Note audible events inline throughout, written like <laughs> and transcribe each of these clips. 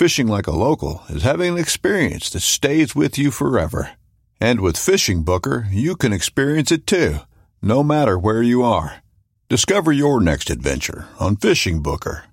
Fishing like a local is having an experience that stays with you forever. And with Fishing Booker, you can experience it too, no matter where you are. Discover your next adventure on Fishing Booker.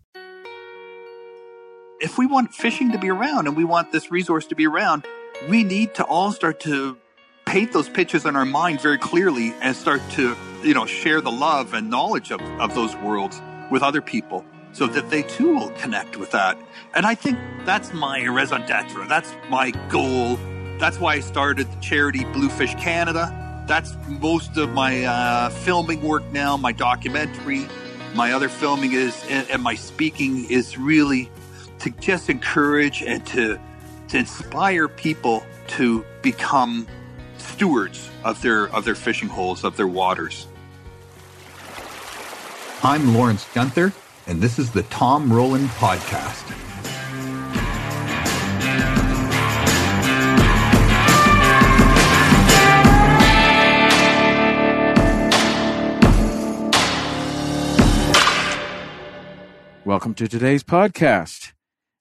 If we want fishing to be around and we want this resource to be around, we need to all start to paint those pictures in our mind very clearly and start to, you know, share the love and knowledge of, of those worlds with other people so that they too will connect with that. And I think that's my raison d'etre. That's my goal. That's why I started the charity Bluefish Canada. That's most of my uh, filming work now, my documentary. My other filming is, and, and my speaking is really to just encourage and to, to inspire people to become stewards of their, of their fishing holes, of their waters. I'm Lawrence Gunther and this is the Tom Rowland Podcast. Welcome to today's podcast.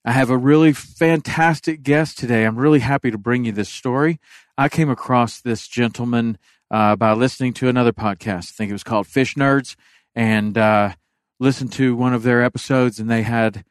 I have a really fantastic guest today. I'm really happy to bring you this story. I came across this gentleman uh, by listening to another podcast. I think it was called Fish Nerds. And uh, listened to one of their episodes and they had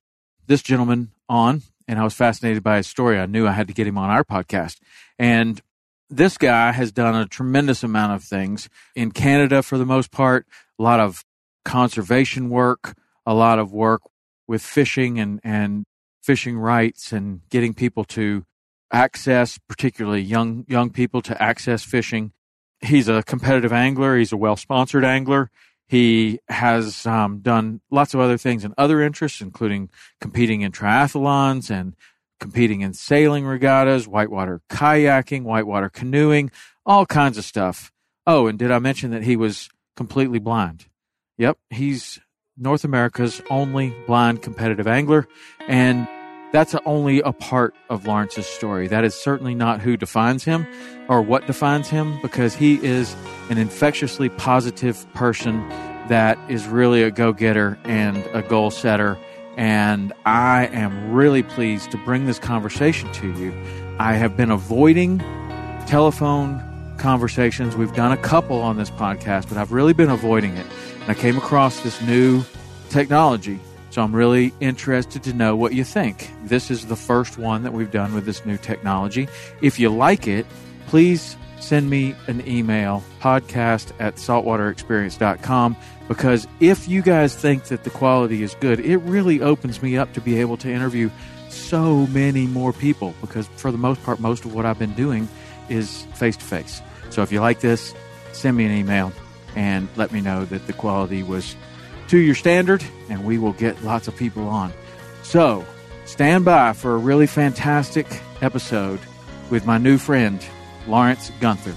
this gentleman on and I was fascinated by his story. I knew I had to get him on our podcast. And this guy has done a tremendous amount of things in Canada for the most part, a lot of conservation work, a lot of work with fishing and, and fishing rights and getting people to access, particularly young young people to access fishing. He's a competitive angler, he's a well sponsored angler. He has um, done lots of other things and other interests, including competing in triathlons and competing in sailing regattas, whitewater kayaking, whitewater canoeing, all kinds of stuff. Oh, and did I mention that he was completely blind? Yep, he's North America's only blind competitive angler. And that's only a part of Lawrence's story. That is certainly not who defines him or what defines him because he is an infectiously positive person that is really a go getter and a goal setter. And I am really pleased to bring this conversation to you. I have been avoiding telephone conversations. We've done a couple on this podcast, but I've really been avoiding it. And I came across this new technology so I'm really interested to know what you think. This is the first one that we've done with this new technology. If you like it, please send me an email, podcast at saltwaterexperience.com, because if you guys think that the quality is good, it really opens me up to be able to interview so many more people, because for the most part, most of what I've been doing is face to face. So if you like this, send me an email and let me know that the quality was to your standard, and we will get lots of people on. So, stand by for a really fantastic episode with my new friend, Lawrence Gunther.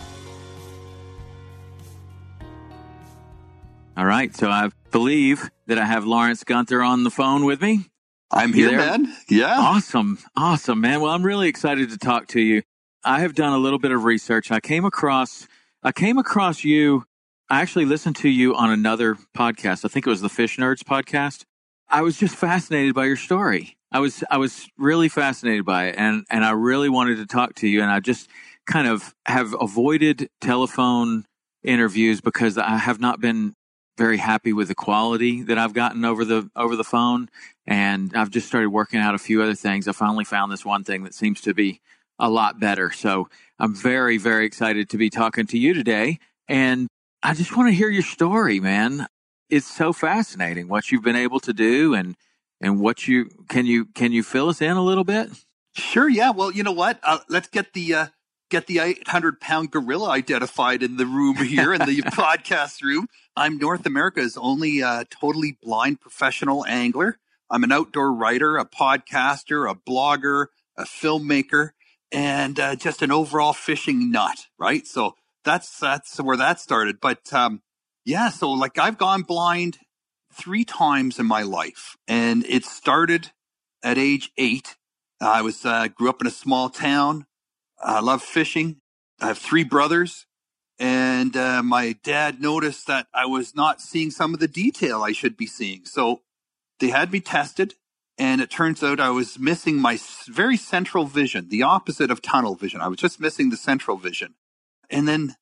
All right, so I believe that I have Lawrence Gunther on the phone with me. I'm here, man. Yeah. Awesome. Awesome, man. Well, I'm really excited to talk to you. I have done a little bit of research. I came across I came across you. I actually listened to you on another podcast. I think it was the Fish Nerds podcast. I was just fascinated by your story. I was I was really fascinated by it and and I really wanted to talk to you and I just kind of have avoided telephone interviews because I have not been very happy with the quality that I've gotten over the over the phone and I've just started working out a few other things. I finally found this one thing that seems to be a lot better. So I'm very very excited to be talking to you today and I just want to hear your story, man. It's so fascinating what you've been able to do and and what you can you can you fill us in a little bit? Sure. Yeah. Well, you know what? Uh, let's get the uh, get the 800 pound gorilla identified in the room <laughs> here in the podcast room. I'm North America's only uh, totally blind professional angler. I'm an outdoor writer, a podcaster, a blogger, a filmmaker, and uh, just an overall fishing nut. Right. So that's that's where that started. But um, yeah, so like I've gone blind three times in my life, and it started at age eight. I was uh, grew up in a small town. I love fishing. I have three brothers, and uh, my dad noticed that I was not seeing some of the detail I should be seeing. So they had me tested, and it turns out I was missing my very central vision, the opposite of tunnel vision. I was just missing the central vision. And then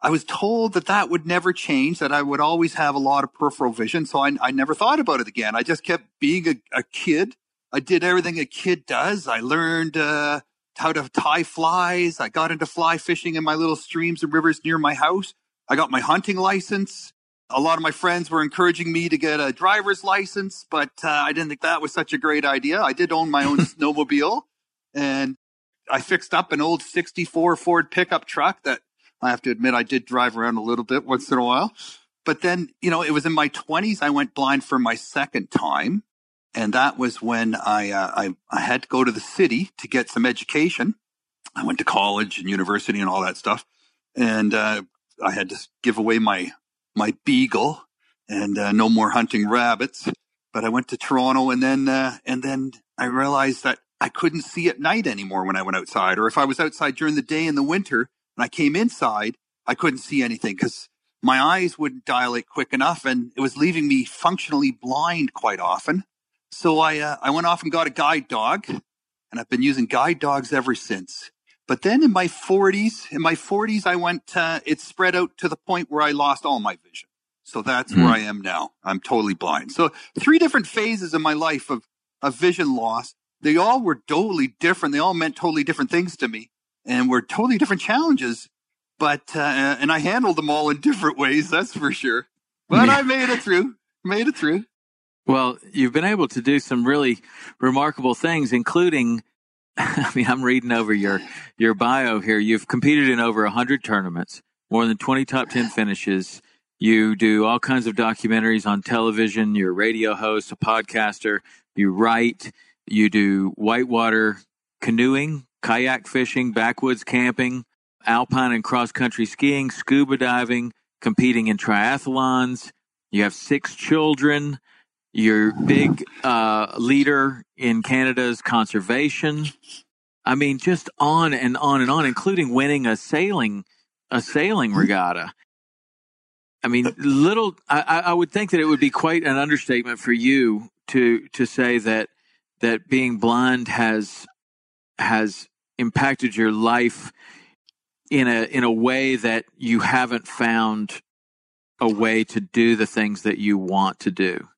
I was told that that would never change, that I would always have a lot of peripheral vision. So I, I never thought about it again. I just kept being a, a kid. I did everything a kid does. I learned uh, how to tie flies. I got into fly fishing in my little streams and rivers near my house. I got my hunting license. A lot of my friends were encouraging me to get a driver's license, but uh, I didn't think that was such a great idea. I did own my own <laughs> snowmobile and I fixed up an old 64 Ford pickup truck that I have to admit I did drive around a little bit once in a while. But then, you know, it was in my 20s I went blind for my second time. And that was when I, uh, I, I had to go to the city to get some education. I went to college and university and all that stuff. And uh, I had to give away my my beagle and uh, no more hunting rabbits. But I went to Toronto and then uh, and then I realized that I couldn't see at night anymore when I went outside, or if I was outside during the day in the winter and I came inside, I couldn't see anything because my eyes wouldn't dilate quick enough, and it was leaving me functionally blind quite often. So I uh, I went off and got a guide dog, and I've been using guide dogs ever since. But then in my 40s, in my 40s, I went. Uh, it spread out to the point where I lost all my vision. So that's mm-hmm. where I am now. I'm totally blind. So three different phases in my life of of vision loss. They all were totally different. They all meant totally different things to me and were totally different challenges. But uh, and I handled them all in <laughs> different ways. That's for sure. But yeah. I made it through. Made it through. Well, you've been able to do some really remarkable things, including. <laughs> I mean, I'm reading over your your bio here. You've competed in over hundred tournaments, more than 20 top 10 finishes. You do all kinds of documentaries on television. You're a radio host, a podcaster. You write. You do whitewater canoeing, kayak fishing, backwoods camping, alpine and cross country skiing, scuba diving, competing in triathlons. You have six children. You're big uh, leader in Canada's conservation. I mean, just on and on and on, including winning a sailing a sailing regatta. I mean, little. I, I would think that it would be quite an understatement for you to to say that that being blind has has impacted your life in a in a way that you haven't found a way to do the things that you want to do?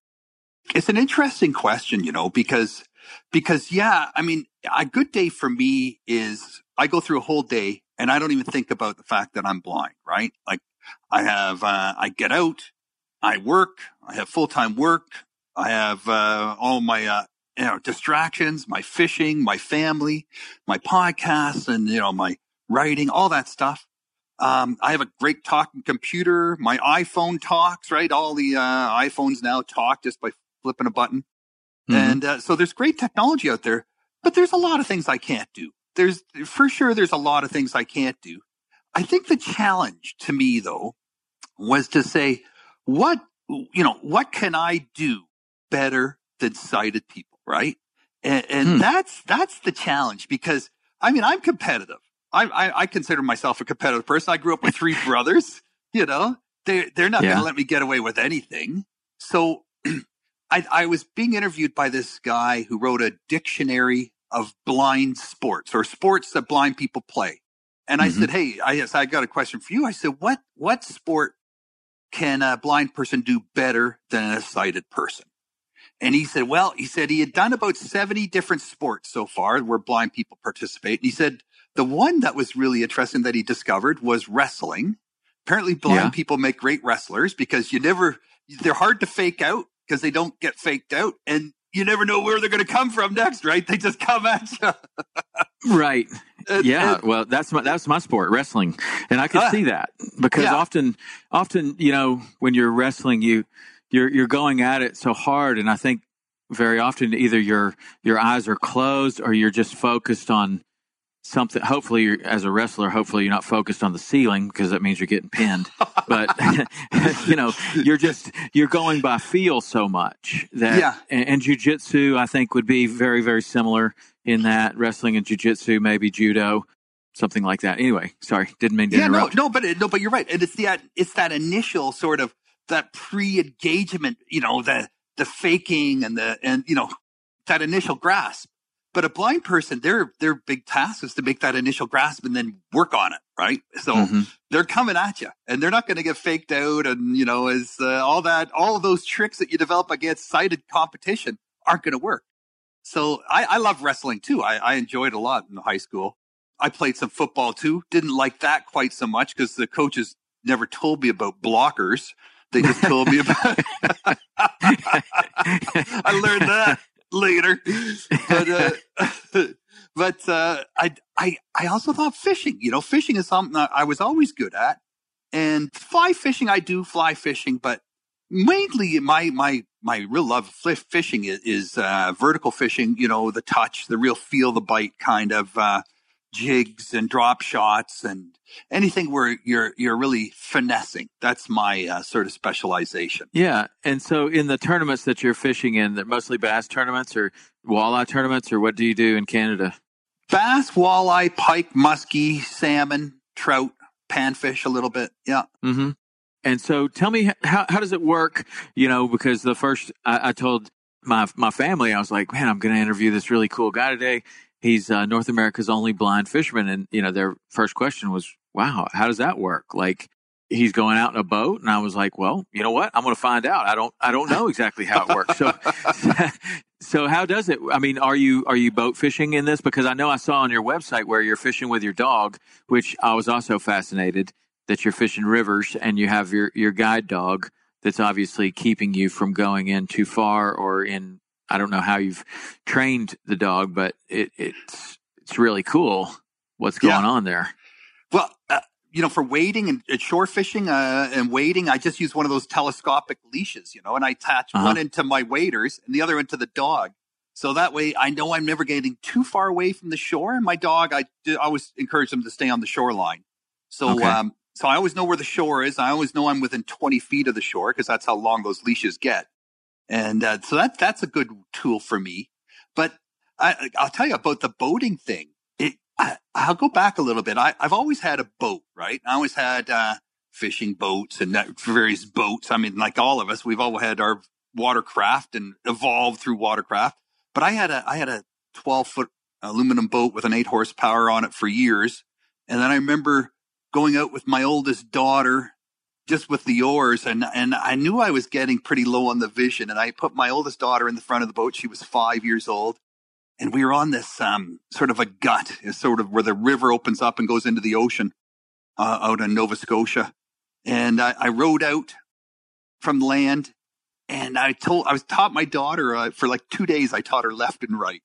It's an interesting question, you know, because because yeah, I mean, a good day for me is I go through a whole day and I don't even think about the fact that I'm blind, right? Like I have uh, I get out, I work, I have full-time work, I have uh, all my uh, you know, distractions, my fishing, my family, my podcasts, and you know, my writing, all that stuff. Um, I have a great talking computer. My iPhone talks, right? All the uh, iPhones now talk just by flipping a button. Mm-hmm. And uh, so there's great technology out there, but there's a lot of things I can't do. There's for sure there's a lot of things I can't do. I think the challenge to me though was to say, what you know, what can I do better than sighted people? Right? And, and hmm. that's that's the challenge because I mean I'm competitive. I, I, I consider myself a competitive person. I grew up with three <laughs> brothers. You know, they they're not Yeah. going to let me get away with anything. So, <clears throat> I I was being interviewed by this guy who wrote a dictionary of blind sports or sports that blind people play. And I Mhm. said, "Hey, I yes, I got a question for you." I said, "What what sport can a blind person do better than a sighted person?" And he said, "Well, he said he had done about 70 different sports so far where blind people participate." And he said the one that was really interesting that he discovered was wrestling. Apparently blind Yeah. people make great wrestlers because you never they're hard to fake out because they don't get faked out and you never know where they're going to come from next, right? They just come at you. Right. <laughs> And- yeah. and- well, that's my that's my sport, wrestling, and I can Ah. see that because Yeah. often, often, you know, when you're wrestling, you you're you're going at it so hard, and I think very often either your your eyes are closed or you're just focused on something. Hopefully, you're, as a wrestler, hopefully you're not focused on the ceiling because that means you're getting pinned. <laughs> but <laughs> you know, you're just you're going by feel so much that Yeah. and, and jujitsu, I think, would be very very similar in that wrestling and jujitsu, maybe judo, something like that. Anyway, sorry, didn't mean to yeah, no, interrupt. no, but no, but you're right, and it's the it's that initial sort of that pre-engagement, you know, the the faking and the and you know that initial grasp. But a blind person, their their big task is to make that initial grasp and then work on it, right? So Mhm. they're coming at you, and they're not going to get faked out, and you know, as uh, all that, all of those tricks that you develop against sighted competition aren't going to work. So I, I love wrestling too. I, I enjoyed a lot in high school. I played some football too. Didn't like that quite so much because the coaches never told me about blockers. They just told me about. <laughs> I learned that later, but uh, <laughs> but uh, I I I also thought fishing. You know, fishing is something I was always good at, and fly fishing I do fly fishing, but mainly my my my real love of fishing is, is uh, vertical fishing. You know, the touch, the real feel the bite kind of uh, jigs and drop shots and anything where you're you're really finessing. That's my uh, sort of specialization. Yeah, and so in the tournaments that you're fishing in, they're mostly bass tournaments or walleye tournaments, or what do you do in Canada? Bass, walleye, pike, muskie, salmon, trout, panfish a little bit. Yeah. Mm-hmm. And so, tell me how how does it work? You know, because the first I, I told my my family, I was like, man, I'm going to interview this really cool guy today. He's uh, North America's only blind fisherman, and you know, their first question was, wow, how does that work? Like. He's going out in a boat, and I was like, "Well, you know what? I'm going to find out. I don't, I don't know exactly how it works. So, <laughs> so how does it? I mean, are you are you boat fishing in this? Because I know I saw on your website where you're fishing with your dog, which I was also fascinated that you're fishing rivers and you have your your guide dog that's obviously keeping you from going in too far or in I don't know how you've trained the dog, but it, it's it's really cool what's going Yeah. on there. Well, uh, you know, for wading and, and shore fishing uh, and wading, I just use one of those telescopic leashes, you know, and I attach Uh-huh. one into my waders and the other into the dog. So that way I know I'm never getting too far away from the shore. And my dog, I I always encourage them to stay on the shoreline. So, Okay. um, so I always know where the shore is. I always know I'm within 20 feet of the shore because that's how long those leashes get. And uh, so that that's a good tool for me. But I, I'll tell you about the boating thing. It, I, I'll go back a little bit. I, I've always had a boat, right? I always had uh, fishing boats and various boats. I mean, like all of us, we've all had our watercraft and evolved through watercraft. But I had a I had a 12 foot aluminum boat with an eight horsepower on it for years. And then I remember going out with my oldest daughter just with the oars and and I knew I was getting pretty low on the vision and I put my oldest daughter in the front of the boat. She was 5 years old and we were on this um sort of a gut, sort of where the river opens up and goes into the ocean uh, out in Nova Scotia. And I, I rowed out from land and I told I was taught my daughter uh, for like 2 days I taught her left and right.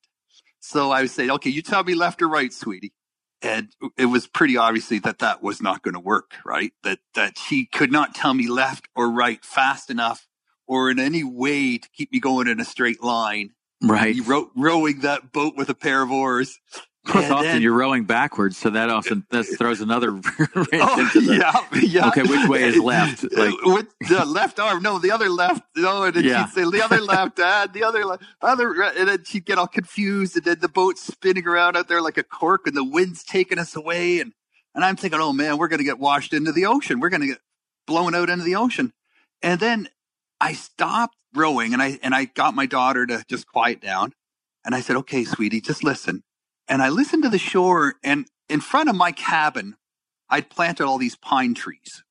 So I would say, "Okay, you tell me left or right, sweetie." And it was pretty obviously that that was not going to work right? That that she could not tell me left or right fast enough or in any way to keep me going in a straight line. Right. row, rowing that boat with a pair of oars Plus, And often then- you're rowing backwards, so that often that throws another <laughs> wrench Oh, into the. <laughs> yeah, yeah. Okay, which way is left? Uh, like- with the left arm, no, the other left. No, and then Yeah. she'd say the other left, Dad, the other left, other, and then she'd get all confused, and then the boat's spinning around out there like a cork, and the wind's taking us away, and and I'm thinking, oh man, we're gonna get washed into the ocean. We're gonna get blown out into the ocean, and then I stopped rowing, and I and I got my daughter to just quiet down, and I said, okay, sweetie, just listen, and I listened to the shore, and in front of my cabin. I'd planted all these pine trees.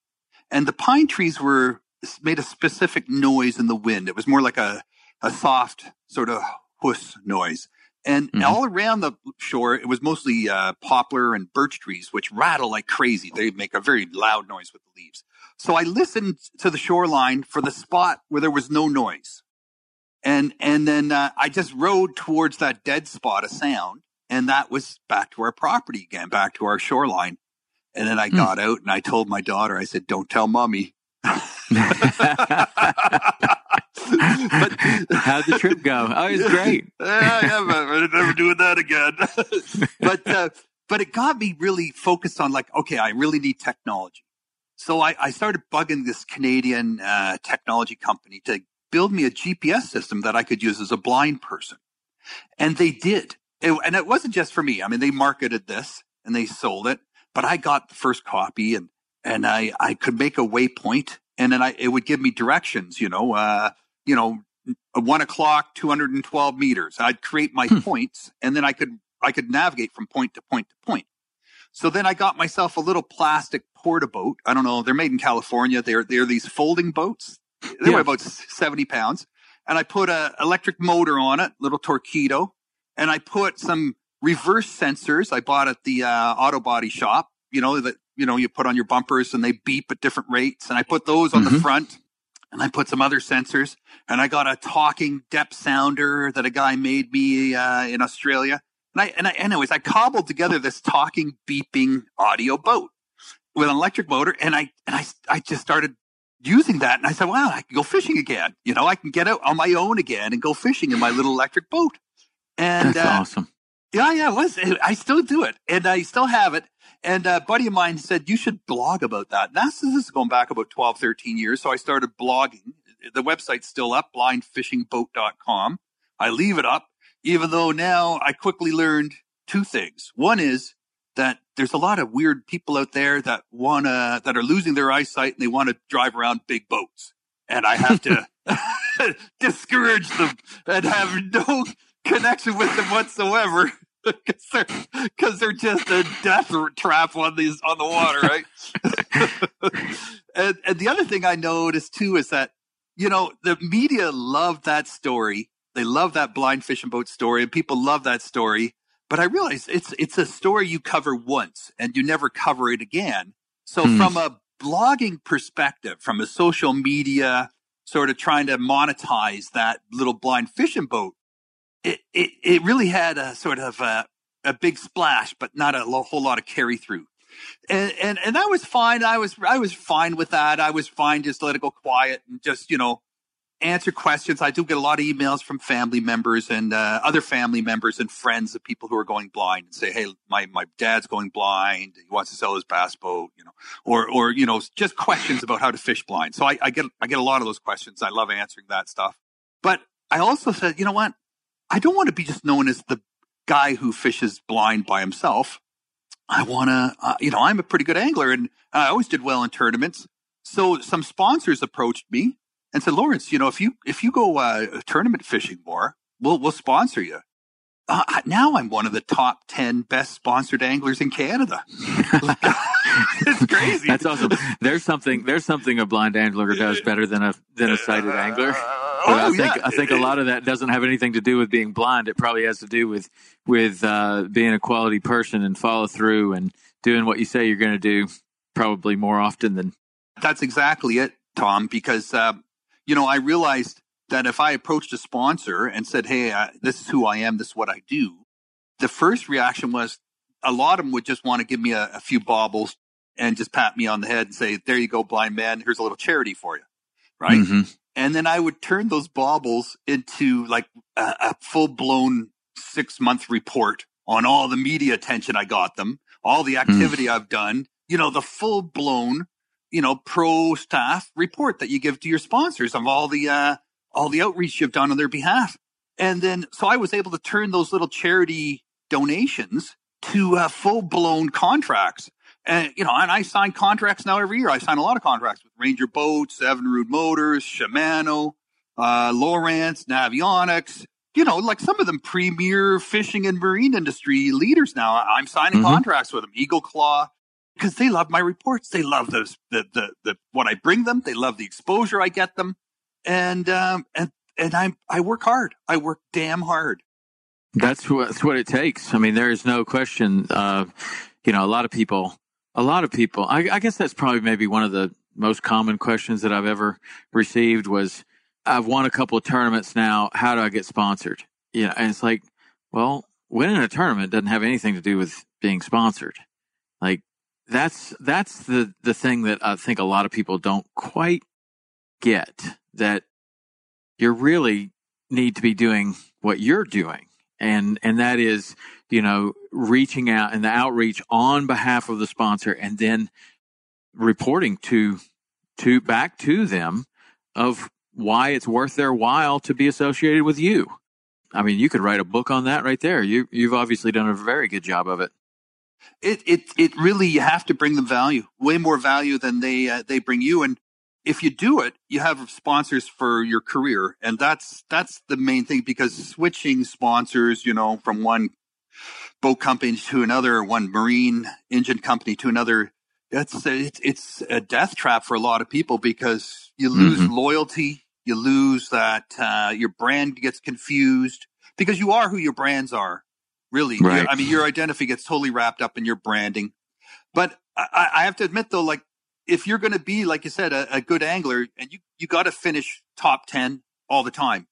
And the pine trees were made a specific noise in the wind. It was more like a, a soft sort of whoosh noise. And Mhm. all around the shore, it was mostly uh, poplar and birch trees, which rattle like crazy. They make a very loud noise with the leaves. So I listened to the shoreline for the spot where there was no noise. And, and then uh, I just rowed towards that dead spot of sound. And that was back to our property again, back to our shoreline. And then I Hmm. got out and I told my daughter, I said, don't tell mommy. but <laughs> How'd the trip go? Oh, it was great. yeah, yeah, but I'm never doing that again. <laughs> but uh, but it got me really focused on like, okay, I really need technology. So I, I started bugging this Canadian uh, technology company to build me a GPS system that I could use as a blind person, and they did. It, and it wasn't just for me. I mean, they marketed this and they sold it, but I got the first copy and and I I could make a waypoint, and then I it would give me directions. You know, uh, you know, one o'clock, 212 meters. I'd create my Hmm. points and then I could, I could navigate from point to point to point. So then I got myself a little plastic Porta-Bote. I don't know. They're made in California. They're, they're these folding boats. They Yeah. weigh about 70 pounds. And I put a electric motor on it, little Torqeedo. And I put some reverse sensors I bought at the uh, auto body shop, you know, that, you know, you put on your bumpers and they beep at different rates. And I put those on the Mhm. front and I put some other sensors and I got a talking depth sounder that a guy made me uh, in Australia. And I, and I, anyways, I cobbled together this talking, beeping audio boat with an electric motor, and I, and I, I just started using that, and I said, "Wow, I can go fishing again. You know, I can get out on my own again and go fishing in my little electric boat." And That's uh, awesome. yeah, yeah, it was. I still do it, and I still have it. And a buddy of mine said, you should blog about that. And that's, this is going back about 12, 13 years. So I started blogging. The website's still up, blindfishingboat.com. I leave it up, even though now I quickly learned two things. One is that there's a lot of weird people out there that want to, that are losing their eyesight and they want to drive around big boats. And I have to <laughs> <laughs> discourage them and have no connection with them whatsoever <laughs> because they're because they're just a death trap on these on the water, right? <laughs> and and the other thing I noticed too is that you know the media loved that story. They love that blind fishing boat story, and people love that story. But I realize it's it's a story you cover once and you never cover it again. So Hmm. from a blogging perspective, from a social media sort of trying to monetize that little blind fishing boat, it, it, really had a sort of a, a big splash, but not a lo- whole lot of carry through. And, and, and that was fine. I was, I was fine with that. I was fine. Just let it go quiet and just, you know, answer questions. I do get a lot of emails from family members and uh, other family members and friends of people who are going blind and say, Hey, my, my dad's going blind. He wants to sell his bass boat, you know, or, or, you know, just questions about how to fish blind. So I, I get, I get a lot of those questions. I love answering that stuff. But I also said, you know what? I don't want to be just known as the guy who fishes blind by himself. I want to, uh, you know, I'm a pretty good angler and I always did well in tournaments. So some sponsors approached me and said, Lawrence, you know, if you, if you go, uh, tournament fishing more, we'll, we'll sponsor you. Uh, now I'm one of the top 10 best sponsored anglers in Canada. <laughs> it's crazy. That's awesome. There's something. There's something a blind angler does better than a than a sighted angler. <laughs> But I Oh, think yeah. I think a lot of that doesn't have anything to do with being blind. It probably has to do with with uh, being a quality person and follow through and doing what you say you're going to do. Probably more often than That's exactly it, Tom, because, uh, you know, I realized that if I approached a sponsor and said, Hey, uh, this is who I am, this is what I do, the first reaction was a lot of them would just want to give me a, a few baubles and just pat me on the head and say, There you go, blind man. Here's a little charity for you. Right. Mhm. And then I would turn those baubles into like a, a full blown six month report on all the media attention I got them, all the activity mm. I've done, you know, the full blown, you know, pro staff report that you give to your sponsors of all the, uh, all the outreach you've done on their behalf. And then, so I was able to turn those little charity donations to uh, full blown contracts. And, you know, and I sign contracts now every year. I sign a lot of contracts with Ranger Boats, Evinrude Motors, Shimano, uh, Lowrance, Navionics, you know, like some of them premier fishing and marine industry leaders now. I'm signing mm-hmm. contracts with them, Eagle Claw, because they love my reports. They love those, the, the, the, what I bring them. They love the exposure I get them. And, um, and, and I'm, I work hard. I work damn hard. That's what, that's what it takes. I mean, there is no question. Uh, you know, a lot of people, a lot of people, I, I guess that's probably maybe one of the most common questions that I've ever received was, I've won a couple of tournaments now. How do I get sponsored? Yeah. And it's like, well, winning a tournament doesn't have anything to do with being sponsored. Like that's, that's the, the thing that I think a lot of people don't quite get that you really need to be doing what you're doing. And, and that is, you know, reaching out and the outreach on behalf of the sponsor and then reporting to, to back to them of why it's worth their while to be associated with you. I mean, you could write a book on that right there. You you've obviously done a very good job of it. It it it really you have to bring them value, way more value than they uh, they bring you. And if you do it, you have sponsors for your career, and that's that's the main thing. Because switching sponsors, you know, from one boat company to another, one marine engine company to another, it's it's it's a death trap for a lot of people because you lose mm-hmm. loyalty you lose that uh, your brand gets confused because you are who your brands are. Really, right. I mean, your identity gets totally wrapped up in your branding. But I, I have to admit, though, like if you're going to be, like you said, a, a good angler, and you you got to finish top ten all the time.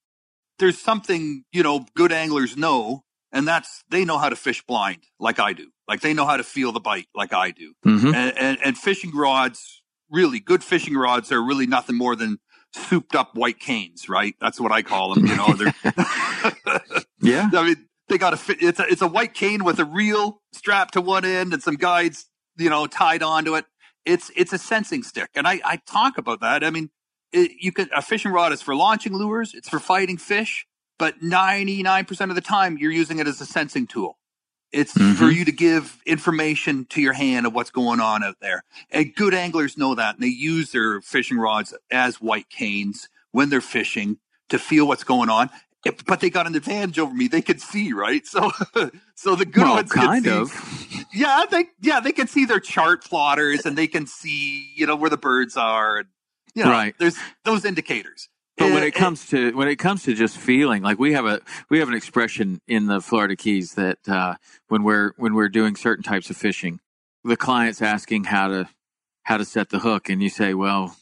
There's something you know good anglers know, and that's they know how to fish blind, like I do. Like they know how to feel the bite, like I do. Mm-hmm. And, and, and fishing rods, really good fishing rods, are really nothing more than souped up white canes, right? That's what I call them. You know, they're <laughs> yeah. <laughs> I mean, they got a fit. It's a it's a white cane with a reel strapped to one end and some guides, you know, tied onto it. It's it's a sensing stick, and I I talk about that. I mean, it, you can a fishing rod is for launching lures. It's for fighting fish, but ninety nine percent of the time you're using it as a sensing tool. It's mm-hmm. for you to give information to your hand of what's going on out there. And good anglers know that and they use their fishing rods as white canes when they're fishing to feel what's going on. But they got an advantage over me. They could see, right? So, <laughs> so the good well, ones kind see, of. Yeah, they yeah they can see their chart plotters and they can see you know where the birds are. And, you know, right. There's those indicators. But when it comes to when it comes to just feeling, like we have a we have an expression in the Florida Keys that uh, when we're when we're doing certain types of fishing, the client's asking how to how to set the hook, and you say, "Well,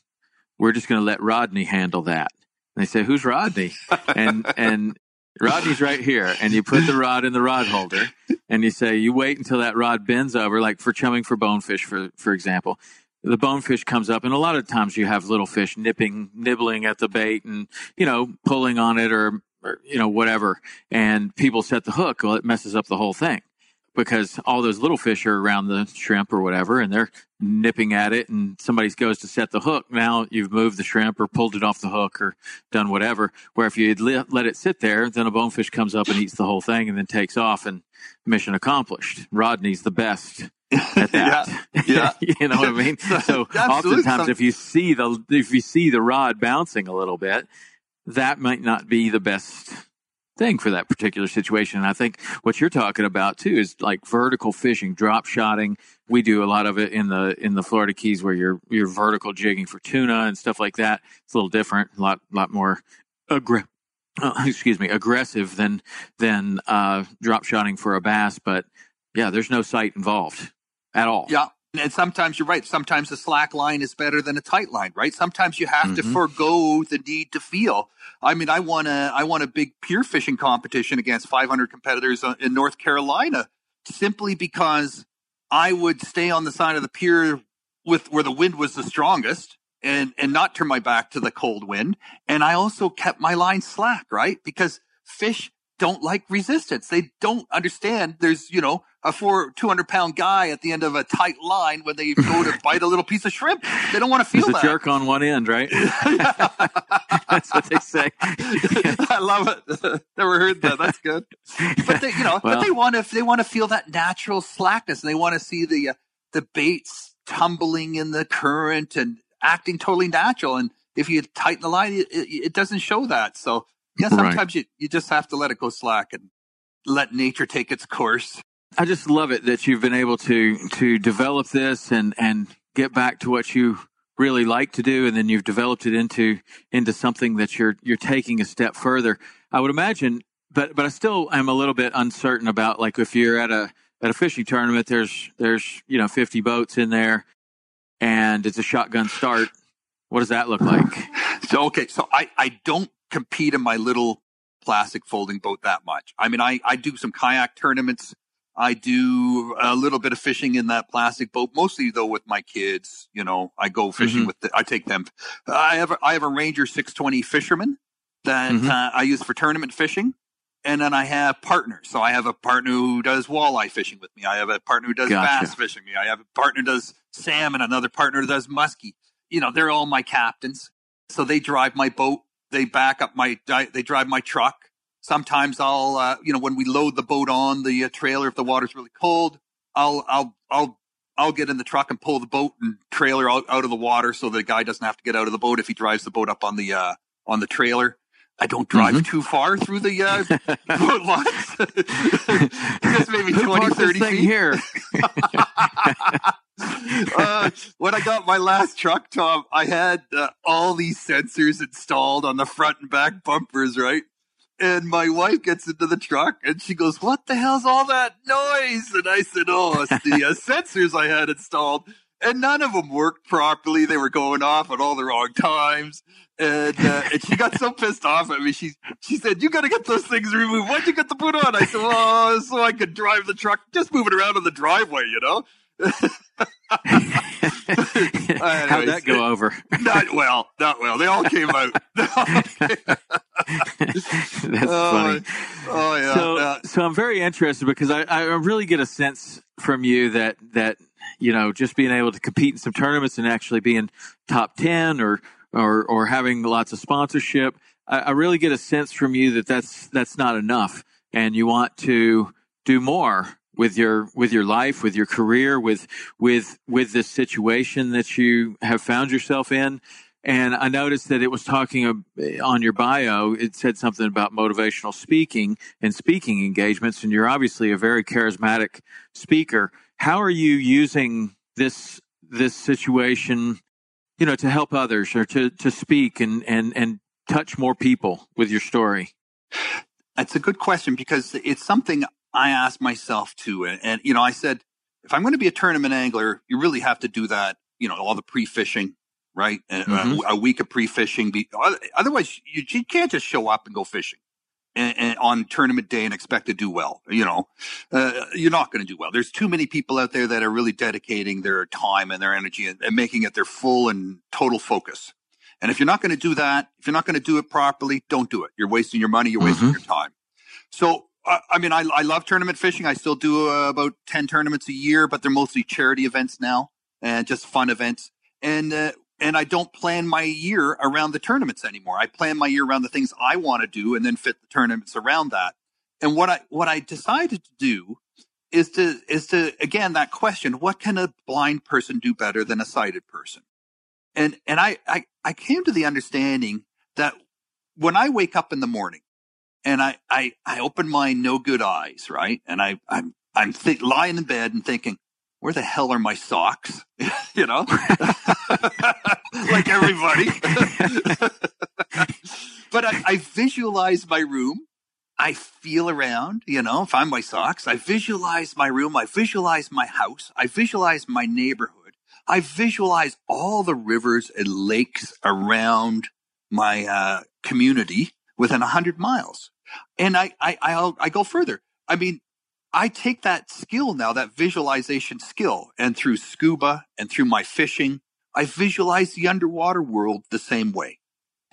we're just going to let Rodney handle that." And they say, "Who's Rodney?" and and Rodney's right here, and you put the rod in the rod holder, and you say, "You wait until that rod bends over, like for chumming for bonefish, for for example." The bonefish comes up and a lot of times you have little fish nipping nibbling at the bait and you know pulling on it or, or, you know whatever and people set the hook well it messes up the whole thing because all those little fish are around the shrimp or whatever and they're nipping at it and somebody goes to set the hook. Now you've moved the shrimp or pulled it off the hook or done whatever where if you let it sit there then a bonefish comes up and eats the whole thing and then takes off and mission accomplished. Rodney's the best at that. yeah, yeah. <laughs> you know what I mean. <laughs> So oftentimes, if you see the if you see the rod bouncing a little bit, that might not be the best thing for that particular situation. And I think what you're talking about too is like vertical fishing, drop shotting. We do a lot of it in the in the Florida Keys where you're you're vertical jigging for tuna and stuff like that. It's a little different, a lot lot more aggressive. Uh, <laughs> excuse me, aggressive than than uh, drop shotting for a bass, but yeah, there's no sight involved at all. Yeah. And sometimes you're right. Sometimes a slack line is better than a tight line, right? Sometimes you have mm-hmm. to forego the need to feel. I mean, I won a I won a big pier fishing competition against 500 competitors uh, in North Carolina simply because I would stay on the side of the pier with where the wind was the strongest and and not turn my back to the cold wind. And I also kept my line slack, right? Because fish don't like resistance. They don't understand there's, you know, a four, 200 pound guy at the end of a tight line when they go to <laughs> bite a little piece of shrimp. They don't want to feel There's that. a jerk on one end, right? <laughs> That's what they say. <laughs> I love it. Never heard that. That's good. But they, you know, Well- but they want to, they want to feel that natural slackness and they want to see the, uh, the baits tumbling in the current and acting totally natural. And if you tighten the line, it, it, it doesn't show that. So yeah, Right. sometimes you, you just have to let it go slack and let nature take its course. I just love it that you've been able to to develop this and and get back to what you really like to do, and then you've developed it into into something that you're you're taking a step further. I would imagine, but but I still am a little bit uncertain about like if you're at a at a fishing tournament, there's there's you know 50 boats in there, and it's a shotgun start. What does that look like? So okay, so I I don't compete in my little plastic folding boat that much. I mean, I I do some kayak tournaments. I do a little bit of fishing in that plastic boat, mostly though with my kids. You know, I go fishing Mhm. with. The, I take them. I have a, I have a Ranger 620 Fisherman that Mhm. uh, I use for tournament fishing. And then I have partners. So I have a partner who does walleye fishing with me. I have a partner who does Gotcha. bass fishing with me. I have a partner who does salmon, another partner who does muskie. You know, they're all my captains. So they drive my boat. They back up my, they drive my truck. Sometimes I'll, uh, you know, when we load the boat on the uh, trailer, if the water's really cold, I'll, I'll, I'll, I'll get in the truck and pull the boat and trailer out, out of the water so the guy doesn't have to get out of the boat if he drives the boat up on the, uh, on the trailer. I don't drive too far through the, uh, boat lines. Just maybe Who 20, parked this 30 thing feet. here? <laughs> <laughs> <laughs> uh, when I got my last truck, Tom, I had uh, all these sensors installed on the front and back bumpers, right? And my wife gets into the truck and she goes, "What the hell's all that noise?" And I said, "Oh, it's the uh, <laughs> sensors I had installed." And none of them worked properly. They were going off at all the wrong times. And, uh, and she got so pissed off at me. She she said, "You got to get those things removed. Why'd you get the boot on?" I said, "Well, so I could drive the truck, just move it around in the driveway, you know." How'd that go over? <laughs> not well, not well. They all came out. <laughs> <laughs> That's oh, funny. oh yeah. so, yeah. so I'm very interested because I, I really get a sense from you that that you know just being able to compete in some tournaments and actually being top ten or or or having lots of sponsorship, I, I really get a sense from you that that's that's not enough, and you want to do more with your with your life, with your career, with with with this situation that you have found yourself in. And I noticed that it was talking on your bio. It said something about motivational speaking and speaking engagements, and you're obviously a very charismatic speaker. How are you using this this situation, you know, to help others or to to speak and and and touch more people with your story? That's a good question because it's something I asked myself too. And, and, you know, I said, if I'm going to be a tournament angler, you really have to do that, you know, all the pre fishing, right? Uh, Mhm. A, a week of pre fishing. Be, otherwise, you, you can't just show up and go fishing. And, and on tournament day and expect to do well. You know, uh, you're not going to do well. There's too many people out there that are really dedicating their time and their energy and, and making it their full and total focus. And if you're not going to do that, if you're not going to do it properly, don't do it. You're wasting your money. You're wasting your time. So, I mean, I, I love tournament fishing. I still do uh, about 10 tournaments a year, but they're mostly charity events now and just fun events. And, uh, and I don't plan my year around the tournaments anymore. I plan my year around the things I want to do and then fit the tournaments around that. And what I, what I decided to do is to, is to, again, that question, what can a blind person do better than a sighted person? And, and I, I, I came to the understanding that when I wake up in the morning and I, I, I open my no good eyes, right? And I, I'm, I'm th- lying in bed and thinking, where the hell are my socks? <laughs> you know, <laughs> like everybody. <laughs> but I, I visualize my room. I feel around, you know, find my socks. I visualize my room. I visualize my house. I visualize my neighborhood. I visualize all the rivers and lakes around my uh, community within a hundred miles. And I, I, I'll, I go further. I mean, I take that skill now, that visualization skill, and through scuba and through my fishing, I visualize the underwater world the same way.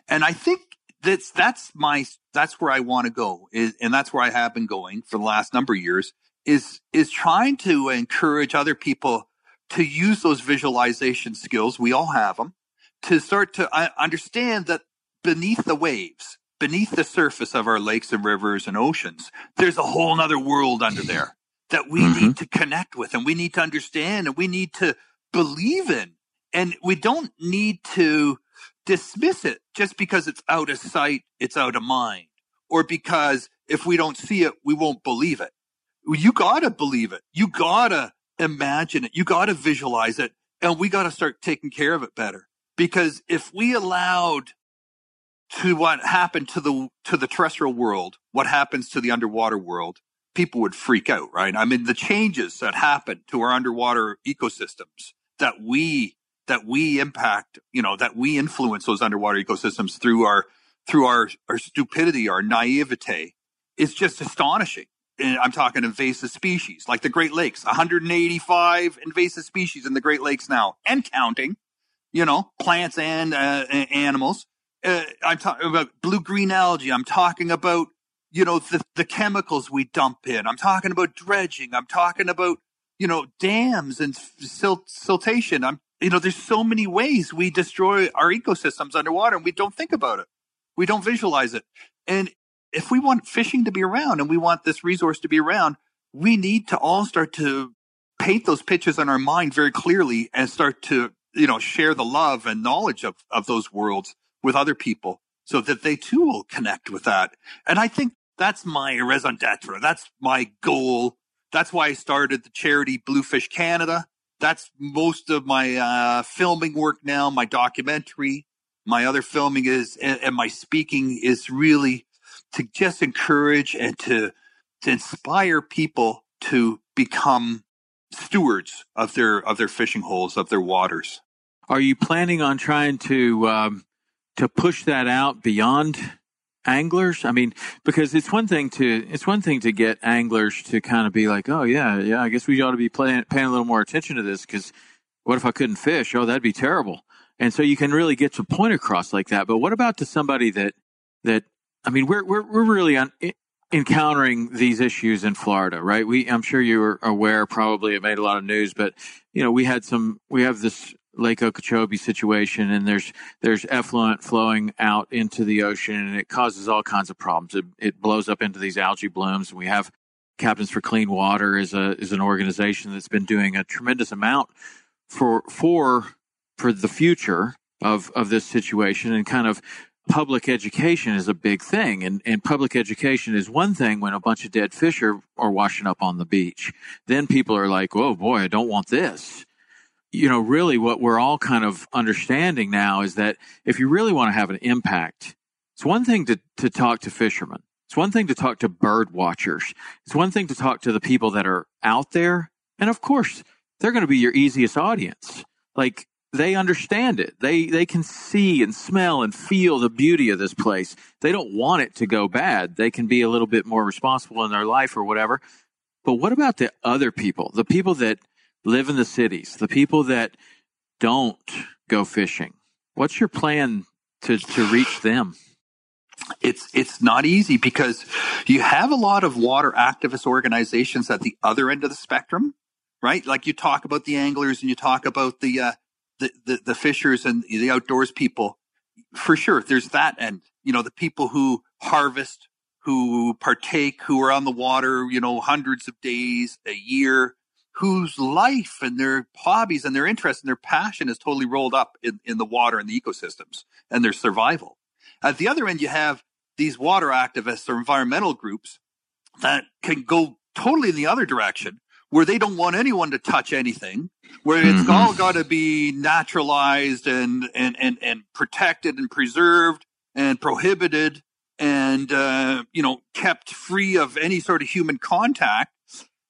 And I think that's that's my that's where I want to go is, and that's where I have been going for the last number of years is is trying to encourage other people to use those visualization skills we all have them to start to uh, understand that beneath the waves beneath the surface of our lakes and rivers and oceans there's a whole other world under there that we mm-hmm. need to connect with and we need to understand and we need to believe in and we don't need to dismiss it just because it's out of sight, it's out of mind, or because if we don't see it, we won't believe it. You gotta believe it. You gotta imagine it. You gotta visualize it. And we gotta start taking care of it better. Because if we allowed to what happened to the, to the terrestrial world, what happens to the underwater world, people would freak out, right? I mean, the changes that happen to our underwater ecosystems that we that we impact, you know, that we influence those underwater ecosystems through our through our our stupidity, our naivete, is just astonishing. And I'm talking invasive species like the Great Lakes, 185 invasive species in the Great Lakes now, and counting. You know, plants and uh, animals. Uh, I'm talking about blue green algae. I'm talking about you know the the chemicals we dump in. I'm talking about dredging. I'm talking about you know dams and silt, siltation. I'm you know, there's so many ways we destroy our ecosystems underwater and we don't think about it. We don't visualize it. And if we want fishing to be around and we want this resource to be around, we need to all start to paint those pictures in our mind very clearly and start to, you know, share the love and knowledge of, of those worlds with other people so that they too will connect with that. And I think that's my raison d'etre. That's my goal. That's why I started the charity Bluefish Canada that's most of my uh, filming work now. My documentary, my other filming is, and, and my speaking is really to just encourage and to to inspire people to become stewards of their of their fishing holes of their waters. Are you planning on trying to um, to push that out beyond anglers? I mean, because it's one thing to it's one thing to get anglers to kind of be like, oh yeah, yeah, I guess we ought to be playing, paying a little more attention to this because what if I couldn't fish? Oh, that'd be terrible. And so you can really get your point across like that. But what about to somebody that that I mean, we're we're we're really on, encountering these issues in Florida, right? We I'm sure you were aware. Probably it made a lot of news, but you know, we had some. We have this Lake Okeechobee situation, and there's there's effluent flowing out into the ocean, and it causes all kinds of problems. It, it blows up into these algae blooms, and we have Captains for Clean Water is a is an organization that's been doing a tremendous amount for for for the future of of this situation, and kind of public education is a big thing, and and public education is one thing when a bunch of dead fish are, are washing up on the beach. Then people are like, "Oh boy, I don't want this." You know, really what we're all kind of understanding now is that if you really want to have an impact, it's one thing to, to talk to fishermen. It's one thing to talk to bird watchers. It's one thing to talk to the people that are out there. And of course, they're going to be your easiest audience. Like they understand it. They, they can see and smell and feel the beauty of this place. They don't want it to go bad. They can be a little bit more responsible in their life or whatever. But what about the other people? The people that live in the cities, the people that don't go fishing. What's your plan to, to reach them? It's it's not easy because you have a lot of water activist organizations at the other end of the spectrum, right? Like you talk about the anglers and you talk about the uh, the, the the fishers and the outdoors people. For sure, there's that end. You know, the people who harvest, who partake, who are on the water, you know, hundreds of days, a year, whose life and their hobbies and their interest and their passion is totally rolled up in, in the water and the ecosystems and their survival. At the other end, you have these water activists or environmental groups that can go totally in the other direction where they don't want anyone to touch anything, where it's mm-hmm. all got to be naturalized and, and, and, and protected and preserved and prohibited and, uh, you know, kept free of any sort of human contact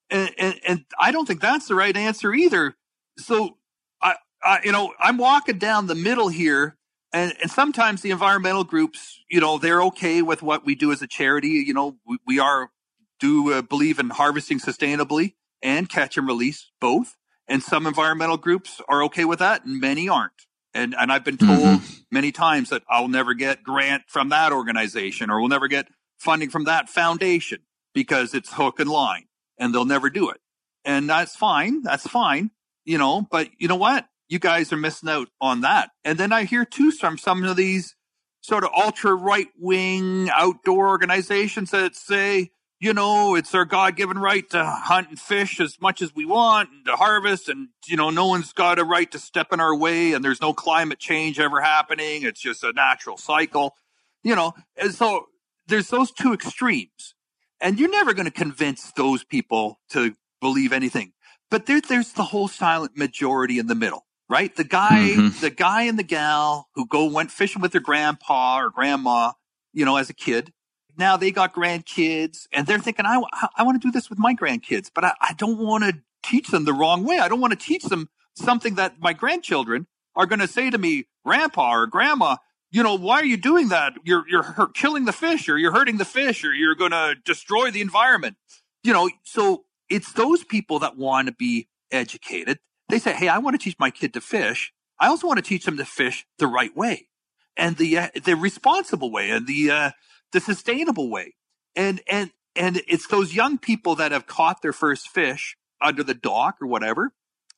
and, and, and I don't think that's the right answer either. So I, I, you know, I'm walking down the middle here and, and sometimes the environmental groups, you know, they're okay with what we do as a charity. You know, we, we are do uh, believe in harvesting sustainably and catch and release both. And some environmental groups are okay with that and many aren't. And, and I've been told mm-hmm. many times that I'll never get grant from that organization or we'll never get funding from that foundation because it's hook and line and they'll never do it. And that's fine. That's fine. You know, but you know what? You guys are missing out on that. And then I hear too from some of these sort of ultra right wing outdoor organizations that say, you know, it's our God given right to hunt and fish as much as we want and to harvest. And, you know, no one's got a right to step in our way and there's no climate change ever happening. It's just a natural cycle, you know. And so there's those two extremes. And you're never going to convince those people to believe anything. But there, there's the whole silent majority in the middle, right? The guy, mm-hmm. the guy and the gal who go went fishing with their grandpa or grandma, you know, as a kid now they got grandkids and they're thinking, I, I want to do this with my grandkids, but I, I don't want to teach them the wrong way. I don't want to teach them something that my grandchildren are going to say to me, grandpa or grandma, you know, why are you doing that? You're, you're killing the fish or you're hurting the fish or you're going to destroy the environment. You know, so it's those people that want to be educated. They say, Hey, I want to teach my kid to fish. I also want to teach them to fish the right way and the, uh, the responsible way and the, uh, the sustainable way. And, and, and it's those young people that have caught their first fish under the dock or whatever.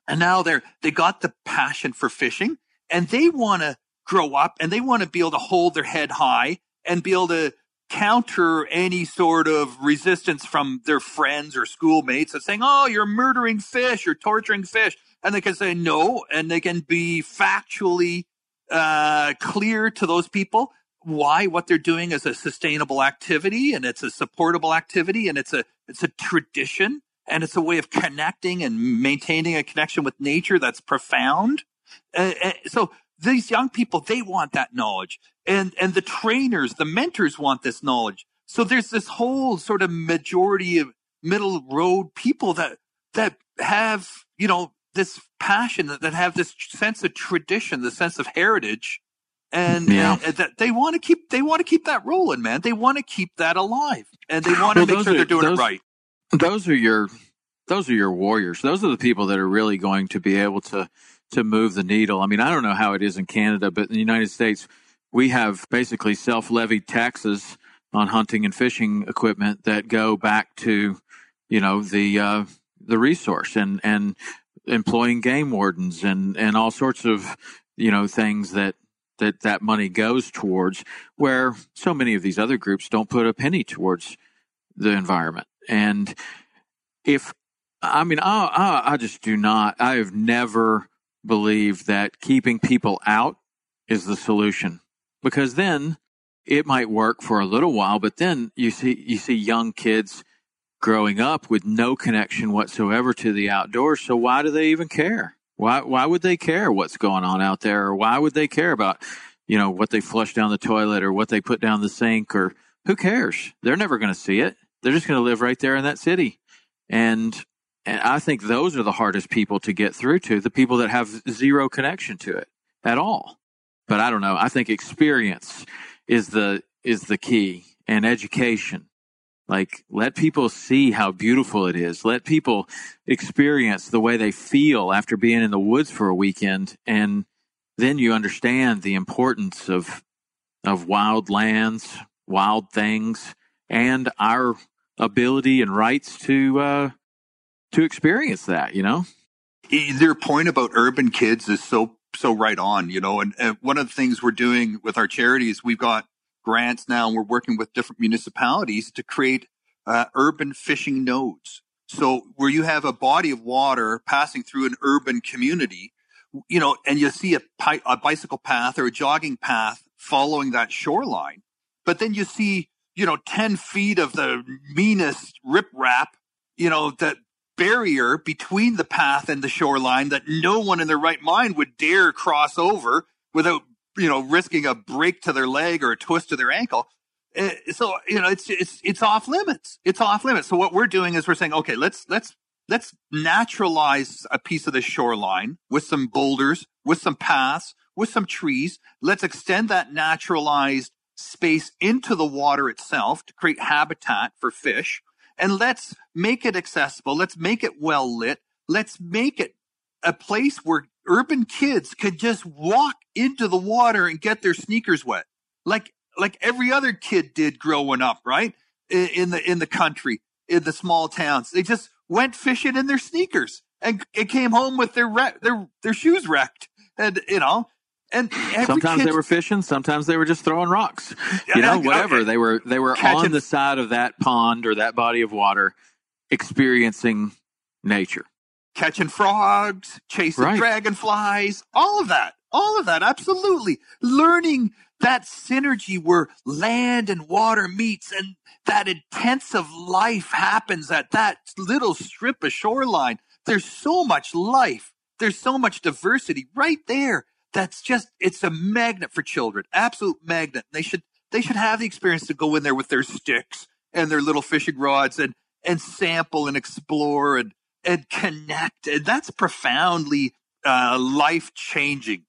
And now they're, they got the passion for fishing and they want to grow up and they want to be able to hold their head high and be able to counter any sort of resistance from their friends or schoolmates that's saying, Oh, you're murdering fish, you're torturing fish. And they can say no, and they can be factually uh, clear to those people why what they're doing is a sustainable activity and it's a supportable activity and it's a it's a tradition and it's a way of connecting and maintaining a connection with nature that's profound. Uh, uh, so these young people they want that knowledge and and the trainers the mentors want this knowledge so there's this whole sort of majority of middle road people that that have you know this passion that, that have this sense of tradition the sense of heritage and, yeah. and that they want to keep they want to keep that rolling, man. They want to keep that alive, and they want to well, make sure are, they're doing those, it right. Those are your those are your warriors. Those are the people that are really going to be able to to move the needle. I mean, I don't know how it is in Canada, but in the United States, we have basically self levied taxes on hunting and fishing equipment that go back to you know the uh, the resource and and employing game wardens and and all sorts of you know things that that that money goes towards, where so many of these other groups don't put a penny towards the environment. And if, I mean, I, I, I just do not, I have never believed that keeping people out is the solution because then it might work for a little while, but then you see, you see young kids growing up with no connection whatsoever to the outdoors. So why do they even care? Why why would they care what's going on out there or why would they care about you know what they flush down the toilet or what they put down the sink or who cares? They're never going to see it. They're just going to live right there in that city. And and I think those are the hardest people to get through to, the people that have zero connection to it at all. But I don't know. I think experience is the is the key and education like, let people see how beautiful it is. Let people experience the way they feel after being in the woods for a weekend. And then you understand the importance of, of wild lands, wild things, and our ability and rights to, uh, to experience that, you know? Their point about urban kids is so, so right on, you know, and, and one of the things we're doing with our charities, we've got grants now and we're working with different municipalities to create uh, urban fishing nodes. So where you have a body of water passing through an urban community, you know, and you see a, a bicycle path or a jogging path following that shoreline, but then you see, you know, 10 feet of the meanest riprap, you know, that barrier between the path and the shoreline that no one in their right mind would dare cross over without you know, risking a break to their leg or a twist to their ankle. Uh, so, you know, it's, it's, it's off limits. It's off limits. So what we're doing is we're saying, okay, let's, let's, let's naturalize a piece of the shoreline with some boulders, with some paths, with some trees. Let's extend that naturalized space into the water itself to create habitat for fish. And let's make it accessible. Let's make it well lit. Let's make it a place where urban kids could just walk into the water and get their sneakers wet, like like every other kid did growing up, right? In, the in the country, in the small towns, they just went fishing in their sneakers and, and came home with their re- their their shoes wrecked, and you know. And sometimes they were fishing, sometimes they were just throwing rocks. You know, whatever. They were they were Catching, on the side of that pond or that body of water experiencing nature. Catching frogs, chasing right. dragonflies, all of that. All of that, absolutely. Learning that synergy where land and water meets and that intensive life happens at that little strip of shoreline. There's so much life. There's so much diversity right there. That's just, it's a magnet for children. Absolute magnet. They should, they should have the experience to go in there with their sticks and their little fishing rods and, and sample and explore and, and connect. And that's profoundly uh, life changing.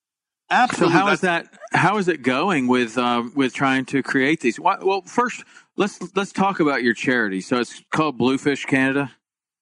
Absolutely. So how is that? How is it going with um, with trying to create these? Well, first let's let's talk about your charity. So it's called Bluefish Canada.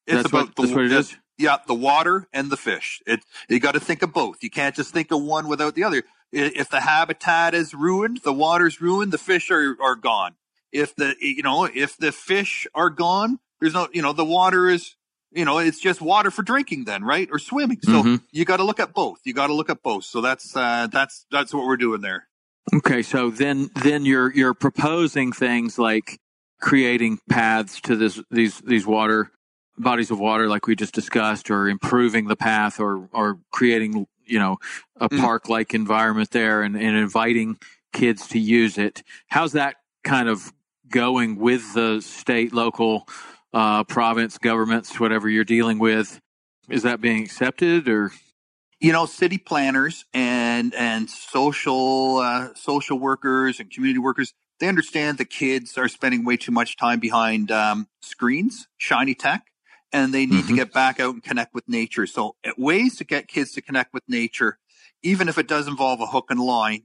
It's that's about what, the, that's what it is. Yeah, the water and the fish. It you got to think of both. You can't just think of one without the other. If the habitat is ruined, the water's ruined, the fish are, are gone. If the you know if the fish are gone, there's no you know the water is you know, it's just water for drinking then, right? Or swimming. So mm-hmm. you got to look at both. You got to look at both. So that's, uh, that's, that's what we're doing there. Okay. So then, then you're, you're proposing things like creating paths to this, these, these water bodies of water, like we just discussed, or improving the path or, or creating, you know, a mm. park like environment there and, and inviting kids to use it. How's that kind of going with the state, local, uh, province governments, whatever you're dealing with. Is that being accepted or? You know, city planners and and social uh, social workers and community workers they understand the kids are spending way too much time behind um, screens, shiny tech, and they need mm-hmm. to get back out and connect with nature. So, uh, ways to get kids to connect with nature, even if it does involve a hook and line,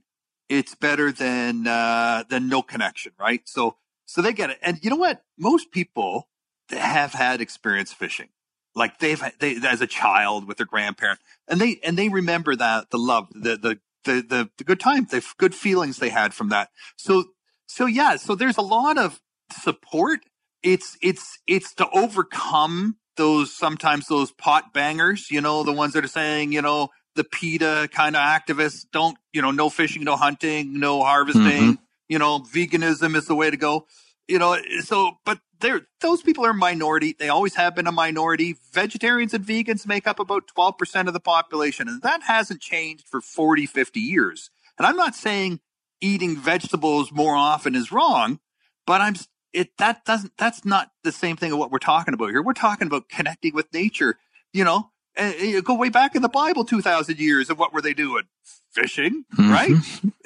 it's better than uh, than no connection, right? So, so they get it. And you know what? Most people have had experience fishing. Like they've, they, as a child with their grandparent and they, and they remember that, the love, the, the, the, the, the good time, the good feelings they had from that. So, so yeah, so there's a lot of support. It's, it's, it's to overcome those, sometimes those pot bangers, you know, the ones that are saying, you know, the PETA kind of activists don't, you know, no fishing, no hunting, no harvesting, mm-hmm. you know, veganism is the way to go you know, so, but they're, those people are a minority. They always have been a minority. Vegetarians and vegans make up about 12% of the population, and that hasn't changed for 40, 50 years. And I'm not saying eating vegetables more often is wrong, but I'm, it, that doesn't, that's not the same thing of what we're talking about here. We're talking about connecting with nature, you know, and you go way back in the Bible, 2000 years of what were they doing? Fishing, mm-hmm. right?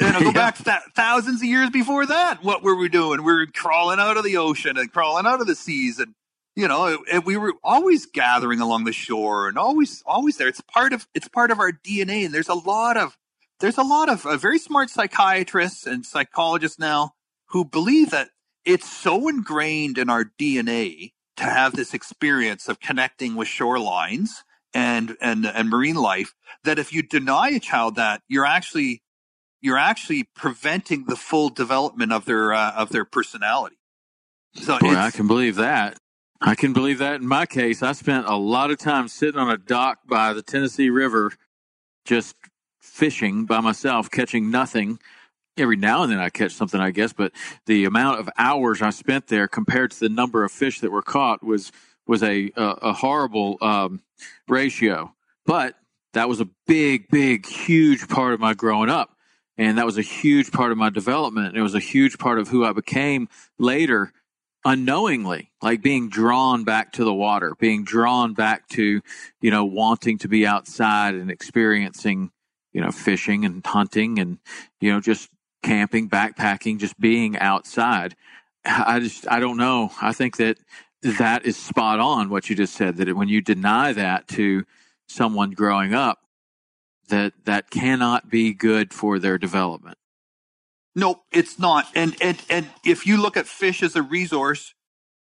and I'll go <laughs> yeah. back th- thousands of years before that. What were we doing? We were crawling out of the ocean and crawling out of the seas and, you know, and we were always gathering along the shore and always, always there. It's part of, it's part of our DNA. And there's a lot of, there's a lot of uh, very smart psychiatrists and psychologists now who believe that it's so ingrained in our DNA to have this experience of connecting with shorelines and and and marine life that if you deny a child that you're actually you're actually preventing the full development of their uh, of their personality. So Boy, I can believe that. I can believe that. In my case, I spent a lot of time sitting on a dock by the Tennessee River, just fishing by myself, catching nothing. Every now and then I catch something, I guess, but the amount of hours I spent there compared to the number of fish that were caught was was a a, a horrible um, ratio. But that was a big, big, huge part of my growing up, and that was a huge part of my development. It was a huge part of who I became later, unknowingly, like being drawn back to the water, being drawn back to you know wanting to be outside and experiencing you know fishing and hunting and you know just camping, backpacking, just being outside. I just I don't know. I think that that is spot on what you just said that when you deny that to someone growing up that that cannot be good for their development nope it's not and and and if you look at fish as a resource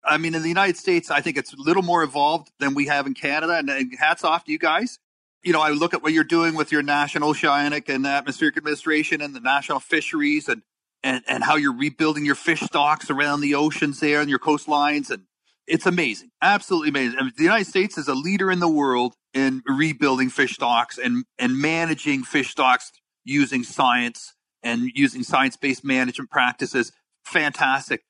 i mean in the united states i think it's a little more evolved than we have in canada and, and hats off to you guys you know, I look at what you're doing with your National Oceanic and Atmospheric Administration and the National Fisheries and, and, and how you're rebuilding your fish stocks around the oceans there and your coastlines. And it's amazing. Absolutely amazing. I mean, the United States is a leader in the world in rebuilding fish stocks and, and managing fish stocks using science and using science-based management practices. Fantastic.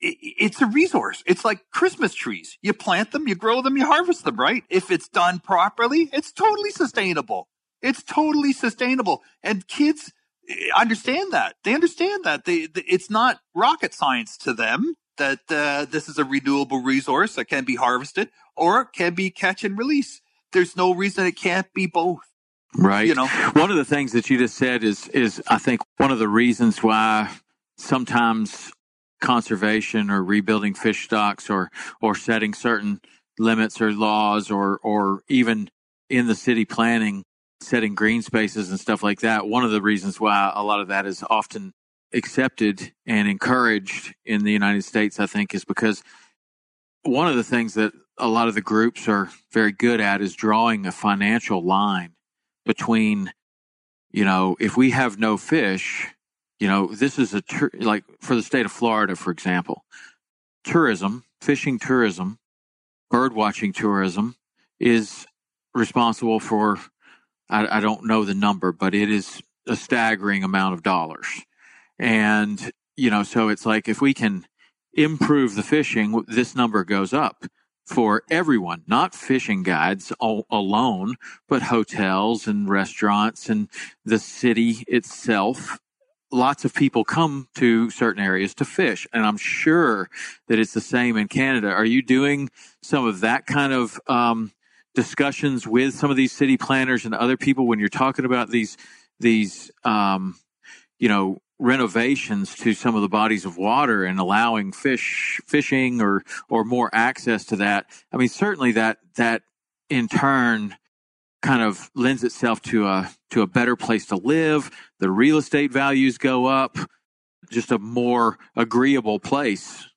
It's a resource. It's like Christmas trees. You plant them, you grow them, you harvest them, right? If it's done properly, it's totally sustainable. It's totally sustainable. And kids eh, understand that. They understand that. They, they it's not rocket science to them that uh, this is a renewable resource that can be harvested or can be catch and release. There's no reason it can't be both. Right. You know, one of the things that you just said is is I think one of the reasons why sometimes conservation or rebuilding fish stocks or or setting certain limits or laws or or even in the city planning setting green spaces and stuff like that. One of the reasons why a lot of that is often accepted and encouraged in the United States I think is because one of the things that a lot of the groups are very good at is drawing a financial line between you know if we have no fish you know, this is a tur- like for the state of Florida, for example, tourism, fishing tourism, bird watching tourism is responsible for, I, I don't know the number, but it is a staggering amount of dollars. And, you know, so it's like if we can improve the fishing, this number goes up for everyone, not fishing guides alone, but hotels and restaurants and the city itself lots of people come to certain areas to fish and i'm sure that it's the same in canada. Are you doing some of that kind of um, discussions with some of these city planners and other people when you're talking about these these um, you know renovations to some of the bodies of water and allowing fish fishing or or more access to that? I mean certainly that that in turn kind of lends itself to a to a better place to live. The real estate values go up. Just a more agreeable place.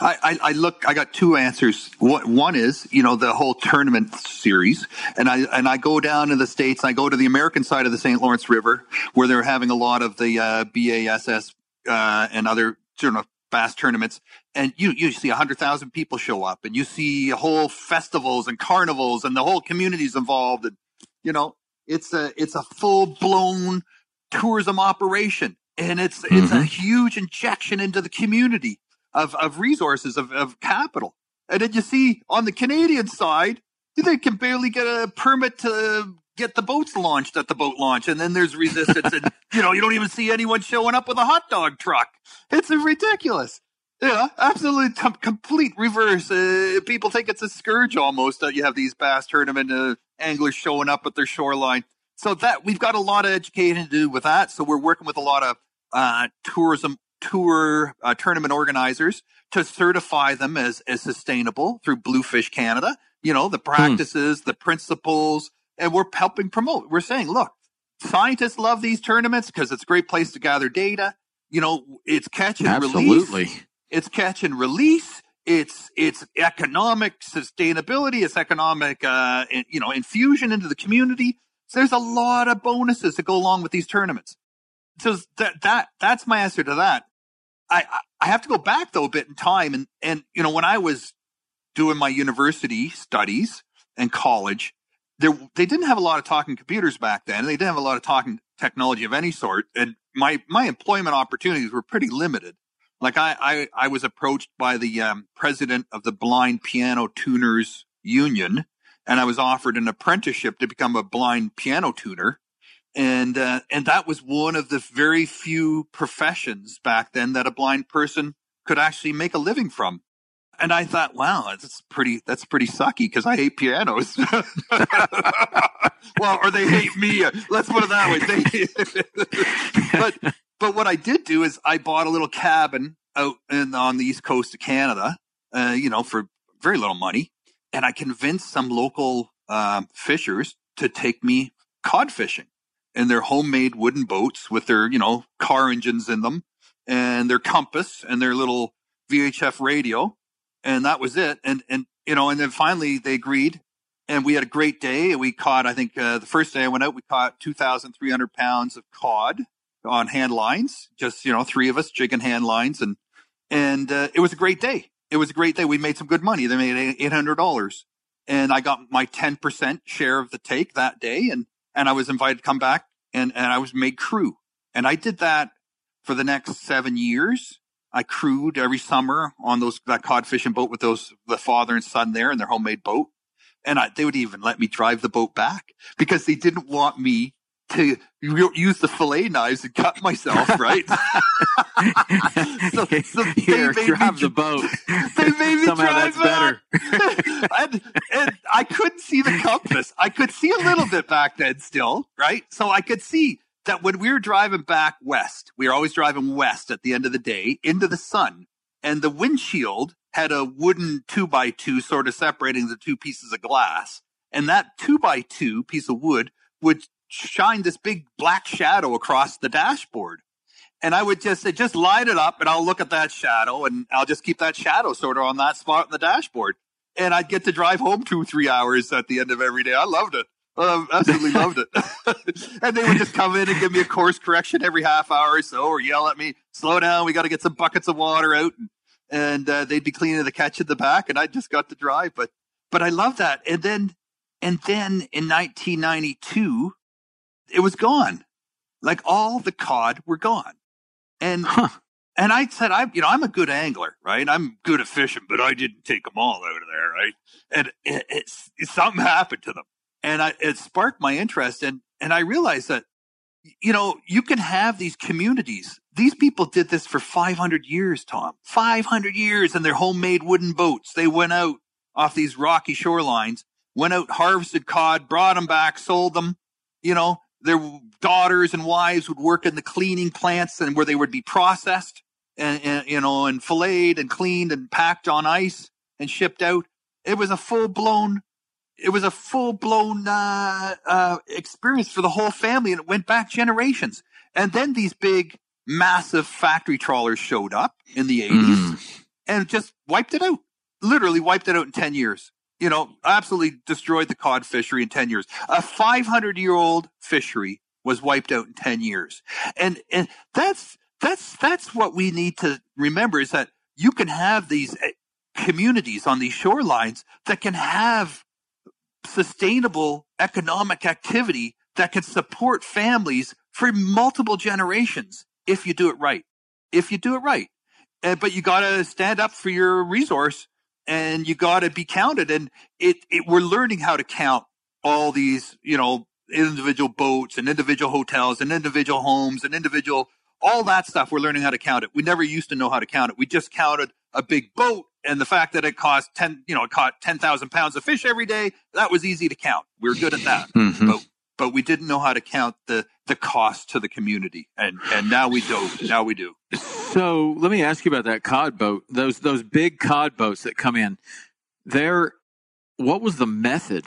I, I, I look. I got two answers. One is, you know, the whole tournament series, and I and I go down to the states. I go to the American side of the St. Lawrence River, where they're having a lot of the uh, BASS uh, and other sort of bass tournaments, and you you see a hundred thousand people show up, and you see whole festivals and carnivals, and the whole community's involved, and you know it's a it's a full blown tourism operation, and it's mm-hmm. it's a mm-hmm. huge injection into the community of of resources of of capital. And then you see on the Canadian side, they can barely get a permit to get the boats launched at the boat launch, and then there's resistance, and <laughs> you know you don't even see anyone showing up with a hot dog truck. It's ridiculous. Yeah, absolutely t- complete reverse. Uh, people think it's a scourge almost that you have these bass tournament uh, anglers showing up at their shoreline. So that we've got a lot of education to do with that. So we're working with a lot of uh, tourism tour uh, tournament organizers to certify them as as sustainable through Bluefish Canada. You know the hmm. practices, hmm. the principles, and we're helping promote. We're saying, look, scientists love these tournaments because it's a great place to gather data. You know, it's catch and Absolutely. release. It's catch and release. It's it's economic sustainability. It's economic, uh, you know, infusion into the community. So there's a lot of bonuses that go along with these tournaments. So that that that's my answer to that. I I have to go back though a bit in time, and and you know when I was doing my university studies and college, there they didn't have a lot of talking computers back then. They didn't have a lot of talking technology of any sort, and my my employment opportunities were pretty limited. Like I I, I was approached by the um, president of the Blind Piano Tuners Union, and I was offered an apprenticeship to become a blind piano tuner, and uh, and that was one of the very few professions back then that a blind person could actually make a living from. And I thought, wow, that's pretty, that's pretty sucky because I hate pianos. <laughs> well, or they hate me. Let's put it that way. <laughs> <laughs> but, but what I did do is I bought a little cabin out in, on the east coast of Canada, uh, you know, for very little money. And I convinced some local um, fishers to take me cod fishing in their homemade wooden boats with their, you know, car engines in them and their compass and their little VHF radio and that was it. And and you know, and then finally they agreed and we had a great day. We caught, I think, uh, the first day I went out, we caught 2,300 pounds of cod on hand lines. Just you know, three of us jigging hand lines, and and uh, it was a great day. It was a great day. We made some good money. They made eight hundred dollars, and I got my ten percent share of the take that day, and and I was invited to come back, and and I was made crew, and I did that for the next seven years. I crewed every summer on those that cod fishing boat with those the father and son there in their homemade boat, and I, they would even let me drive the boat back because they didn't want me to use the fillet knives and cut myself, right? <laughs> so, so Here, they made drive me, the boat. <laughs> They made me Somehow drive that's better. <laughs> and, and I couldn't see the compass. I could see a little bit back then still, right? So I could see that when we were driving back west, we were always driving west at the end of the day into the sun, and the windshield had a wooden two by two sort of separating the two pieces of glass. And that two by two piece of wood would shine this big black shadow across the dashboard. And I would just say, just light it up and I'll look at that shadow and I'll just keep that shadow sort of on that spot in the dashboard. And I'd get to drive home two, three hours at the end of every day. I loved it. Um, absolutely <laughs> loved it. <laughs> and they would just come in and give me a course correction every half hour or so, or yell at me, slow down, we got to get some buckets of water out. And, and uh, they'd be cleaning the catch in the back, and I just got to drive. But but I love that. And then and then in 1992, it was gone. Like all the cod were gone. And huh. and I said, I you know I'm a good angler, right? I'm good at fishing, but I didn't take them all out of there, right? And it, it's, it, something happened to them, and I, it sparked my interest, and and I realized that you know you can have these communities. These people did this for 500 years, Tom. 500 years in their homemade wooden boats. They went out off these rocky shorelines, went out, harvested cod, brought them back, sold them. You know, their daughters and wives would work in the cleaning plants and where they would be processed and, and, you know and filleted and cleaned and packed on ice and shipped out. It was a full blown it was a full blown uh, uh, experience for the whole family and it went back generations. And then these big massive factory trawlers showed up in the 80s mm. and just wiped it out literally wiped it out in 10 years you know, absolutely destroyed the cod fishery in 10 years. A 500 year old fishery was wiped out in 10 years. And, and that's, that's, that's what we need to remember is that you can have these eh, communities on these shorelines that can have sustainable economic activity that can support families for multiple generations if you do it right. If you do it right. Uh, but you got to stand up for your resource and you got to be counted. And it, it, we're learning how to count all these, you know, individual boats and individual hotels and individual homes and individual, all that stuff. We're learning how to count it. We never used to know how to count it. We just counted a big boat and the fact that it cost 10, you know, it caught 10,000 pounds of fish every day. That was easy to count. We are good at that. Mm-hmm. But, but we didn't know how to count the, the cost to the community. And, and now we do. Now we do. So let me ask you about that cod boat. Those those big cod boats that come in. There, what was the method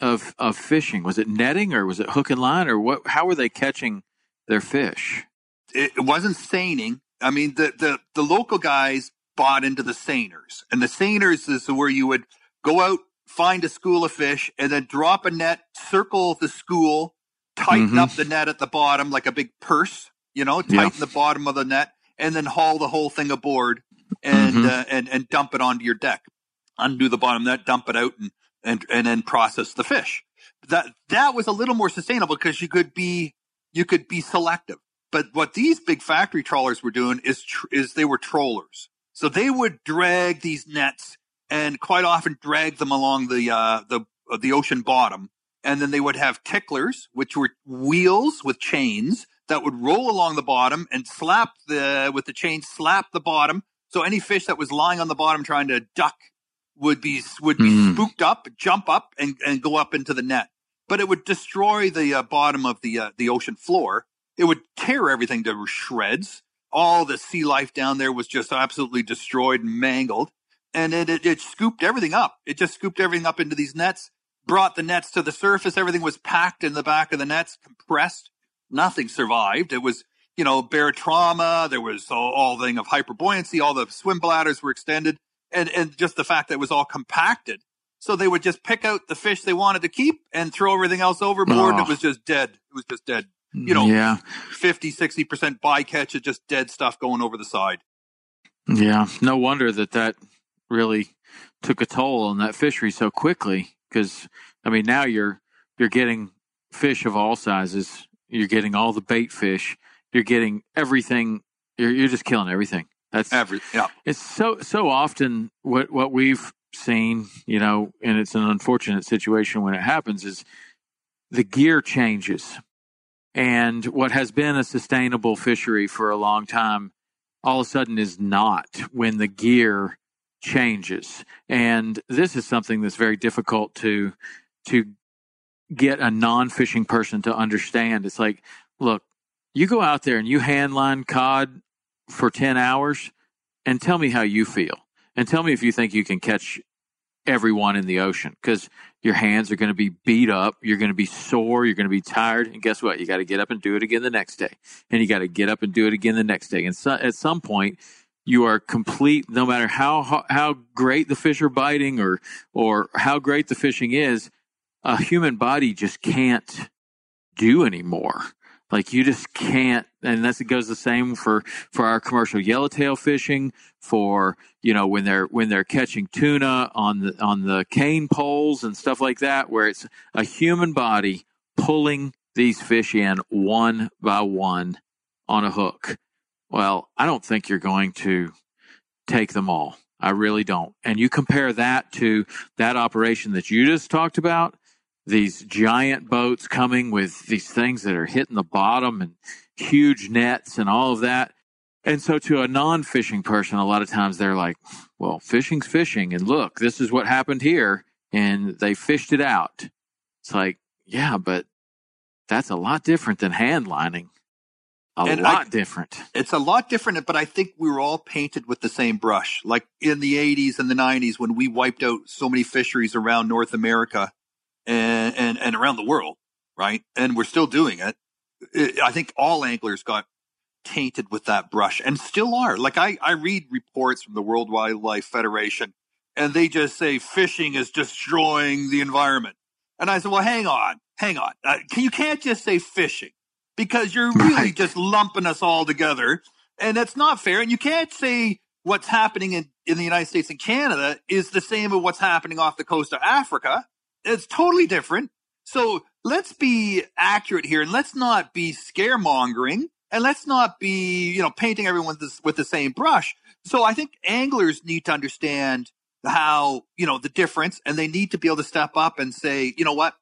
of of fishing? Was it netting or was it hook and line or what? How were they catching their fish? It wasn't seining. I mean, the the the local guys bought into the seiners, and the seiners is where you would go out, find a school of fish, and then drop a net, circle the school, tighten mm-hmm. up the net at the bottom like a big purse. You know, tighten yeah. the bottom of the net, and then haul the whole thing aboard and mm-hmm. uh, and and dump it onto your deck. Undo the bottom net, dump it out, and and and then process the fish. That that was a little more sustainable because you could be you could be selective. But what these big factory trawlers were doing is tr- is they were trollers. So they would drag these nets and quite often drag them along the uh, the uh, the ocean bottom, and then they would have ticklers, which were wheels with chains that would roll along the bottom and slap the with the chain slap the bottom. So any fish that was lying on the bottom trying to duck would be would be mm. spooked up jump up and, and go up into the net. But it would destroy the uh, bottom of the uh, the ocean floor. It would tear everything to shreds. All the sea life down there was just absolutely destroyed and mangled and it, it, it scooped everything up it just scooped everything up into these nets brought the nets to the surface everything was packed in the back of the nets compressed nothing survived. It was, you know, barotrauma. There was all, all thing of hyperbuoyancy. All the swim bladders were extended. And, and just the fact that it was all compacted So they would just pick out the fish they wanted to keep and throw everything else overboard. Oh. It was just dead. It was just dead. You know, yeah, 50, 60% bycatch of just dead stuff going over the side. yeah. No wonder that that really took a toll on that fishery so quickly. Because I mean, now you're you're getting fish of all sizes. You're getting all the bait fish. You're getting everything. You're you're just killing everything. That's Every, yeah. it's so so often what what we've seen, you know, and it's an unfortunate situation when it happens is the gear changes. And what has been a sustainable fishery for a long time all of a sudden is not when the gear changes. And this is something that's very difficult to to get a non-fishing person to understand. It's like, look, you go out there and you handline cod for 10 hours and tell me how you feel. And tell me if you think you can catch everyone in the ocean because your hands are going to be beat up. You're going to be sore. You're going to be tired. And guess what? You got to get up and do it again the next day. And you got to get up and do it again the next day. And so, at some point, you are complete, no matter how, how, great the fish are biting or, or how great the fishing is, a human body just can't do anymore. Like you just can't, and that's it goes the same for for our commercial yellowtail fishing. For you know when they're when they're catching tuna on the on the cane poles and stuff like that, where it's a human body pulling these fish in one by one on a hook. Well, I don't think you're going to take them all. I really don't. And you compare that to that operation that you just talked about these giant boats coming with these things that are hitting the bottom and huge nets and all of that. And so to a non-fishing person, a lot of times they're like, well, fishing's fishing. And look, this is what happened here. And they fished it out. It's like, yeah, but that's a lot different than hand lining. A And lot I- different. It's a lot different, but I think we were all painted with the same brush. Like in the 80s and the 90s when we wiped out so many fisheries around North America and, and, and around the world, right? And we're still doing it. I- I think all anglers got tainted with that brush and still are. Like I, I read reports from the World Wildlife Federation and they just say fishing is destroying the environment. And I said, well, hang on, hang on. Uh, you can't just say fishing because you're really Right. just lumping us all together. And that's not fair. And you can't say what's happening in, in the United States and Canada is the same as what's happening off the coast of Africa. It's totally different. So let's be accurate here and let's not be scaremongering and let's not be, you know, painting everyone this, with the same brush. So I think anglers need to understand how, you know, the difference and they need to be able to step up and say, you know what?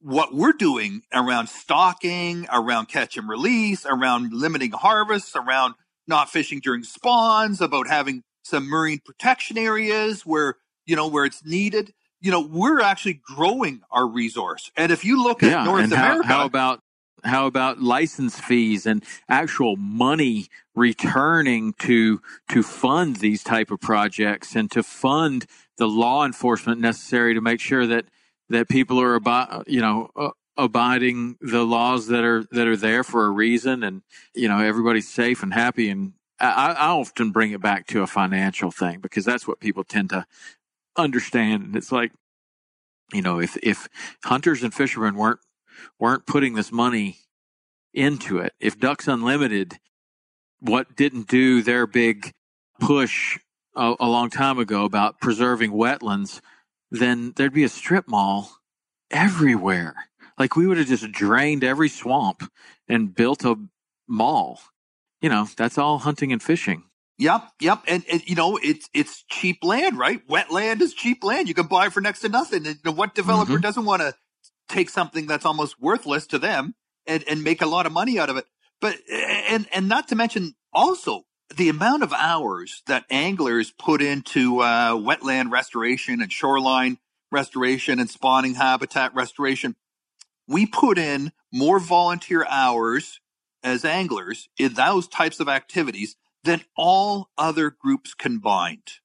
What we're doing around stocking, around catch and release, around limiting harvests, around not fishing during spawns, about having some marine protection areas where, you know, where it's needed. You know, we're actually growing our resource. And if you look at North and how, America, how about how about license fees and actual money returning to to fund these type of projects and to fund the law enforcement necessary to make sure that that people are about you know uh, abiding the laws that are that are there for a reason and you know everybody's safe and happy. And I, I often bring it back to a financial thing because that's what people tend to understand. And it's like you know if if hunters and fishermen weren't weren't putting this money into it if ducks unlimited what didn't do their big push a, a long time ago about preserving wetlands then there'd be a strip mall everywhere like we would have just drained every swamp and built a mall you know that's all hunting and fishing Yep, yep, and, and you know it's it's cheap land, right? Wet land is cheap land. You can buy for next to nothing. And what developer Mhm. doesn't want to take something that's almost worthless to them and and make a lot of money out of it? But and and not to mention also the amount of hours that anglers put into uh, wetland restoration and shoreline restoration and spawning habitat restoration. We put in more volunteer hours as anglers in those types of activities than all other groups combined.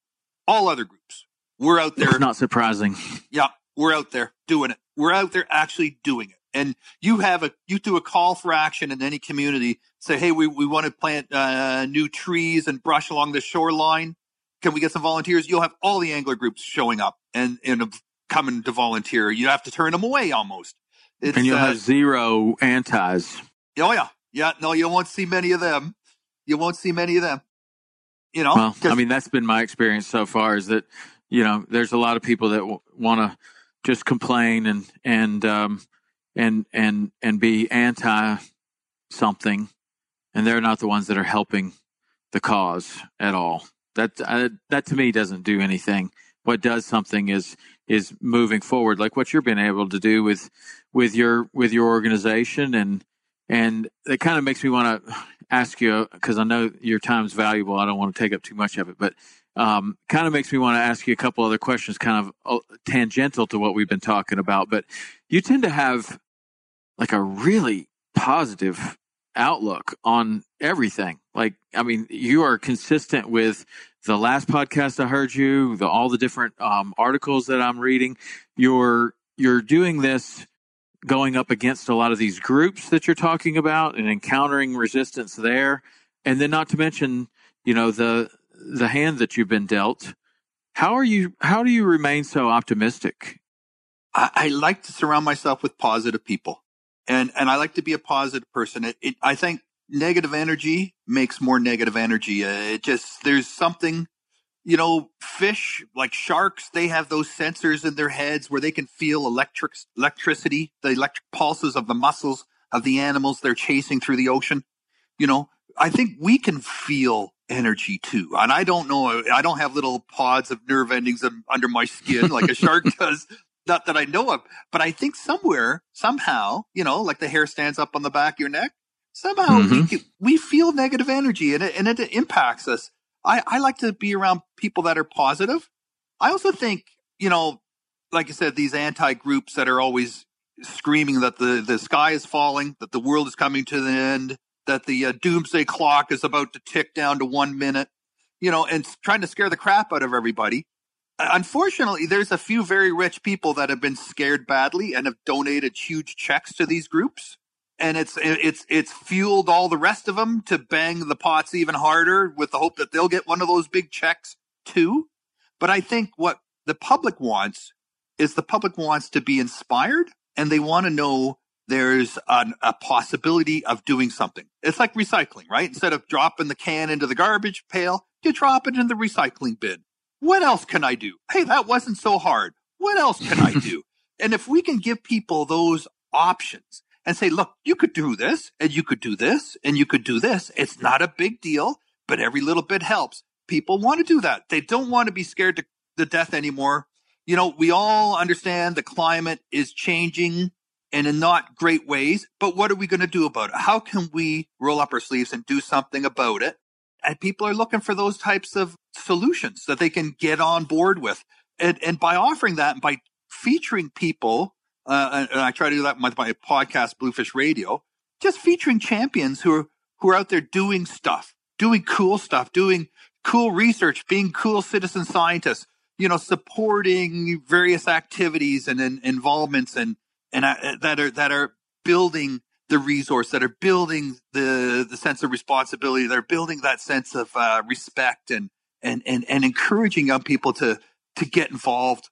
All other groups. We're out there. it's not surprising Yeah, we're out there doing it. We're out there actually doing it. And you have a, you do a call for action in any community. Say, hey, we, we want to plant uh, new trees and brush along the shoreline. Can we get some volunteers? You'll have all the angler groups showing up and, and coming to volunteer. You have to turn them away almost. It's, and you'll uh, have zero antis. Oh yeah, yeah. No, you won't see many of them. You won't see many of them. You know. Well, I mean, that's been my experience so far. Is that you know, there's a lot of people that w- want to just complain and and um, and and and be anti something, and they're not the ones that are helping the cause at all. That uh, that to me doesn't do anything. What does something is is moving forward, like what you're being able to do with with your with your organization, and and it kind of makes me want to ask you because I know your time's valuable. I don't want to take up too much of it, but um, kind of makes me want to ask you a couple other questions, kind of uh, tangential to what we've been talking about. But you tend to have like a really positive outlook on everything. Like, I mean, you are consistent with the last podcast I heard you, the, all the different um, articles that I'm reading. You're you're doing this going up against a lot of these groups that you're talking about and encountering resistance there, and then not to mention, you know, the the hand that you've been dealt. How are you? How do you remain so optimistic? I, I like to surround myself with positive people, and and I like to be a positive person. It, it, I think negative energy makes more negative energy. Uh, it just there's something, you know, fish like sharks. They have those sensors in their heads where they can feel electric electricity, the electric pulses of the muscles of the animals they're chasing through the ocean. You know, I think we can feel energy too. And I don't know, I don't have little pods of nerve endings under my skin like a shark <laughs> does. Not that I know of, but I think somewhere, somehow, you know, like the hair stands up on the back of your neck. Somehow mm-hmm. we, we feel negative energy and it, and it impacts us. I, I like to be around people that are positive. I also think, you know, like I said, these anti groups that are always screaming that the, the sky is falling, that the world is coming to the end, that the uh, doomsday clock is about to tick down to one minute, you know, and trying to scare the crap out of everybody. Uh, unfortunately, there's a few very rich people that have been scared badly and have donated huge checks to these groups. And it's it's it's fueled all the rest of them to bang the pots even harder with the hope that they'll get one of those big checks too. But I think what the public wants is the public wants to be inspired and they want to know there's an, a possibility of doing something. It's like recycling, right? Instead of dropping the can into the garbage pail, you drop it in the recycling bin. What else can I do? Hey, that wasn't so hard. What else can I <laughs> do? and if we can give people those options and say, look, you could do this and you could do this and you could do this. It's not a big deal, but every little bit helps. People want to do that. They don't want to be scared to the death anymore. You know, we all understand the climate is changing and in not great ways. But what are we going to do about it? How can we roll up our sleeves and do something about it? And people are looking for those types of solutions that they can get on board with. And, and by offering that and by featuring people, uh, and I try to do that with my podcast, Bluefish Radio, just featuring champions who are, who are out there doing stuff, doing cool stuff, doing cool research, being cool citizen scientists, you know, supporting various activities and, and involvements and, and I, that are that are building the resource, that are building the the sense of responsibility, that are building that sense of uh, respect, and and and and encouraging young people to to get involved.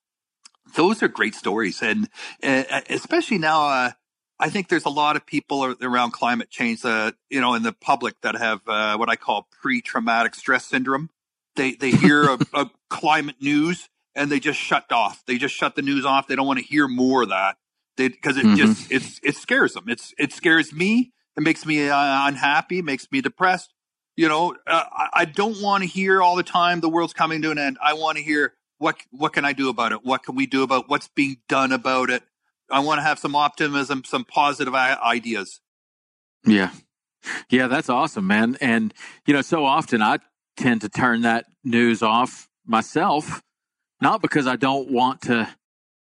Those are great stories, and uh, especially now. Uh, I think there's a lot of people around climate change, uh, you know, in the public that have uh, what I call pre-traumatic stress syndrome. They they hear a, <laughs> a climate news and they just shut off. They just shut the news off. They don't want to hear more of that because it mm-hmm. just it's it scares them. It's it scares me. It makes me uh, unhappy. Makes me depressed. You know, uh, I don't want to hear all the time the world's coming to an end. I want to hear what what can I do about it? What can we do about what's being done about it? I want to have some optimism, some positive ideas. Yeah. Yeah, that's awesome, man. And you know, so often I tend to turn that news off myself, not because I don't want to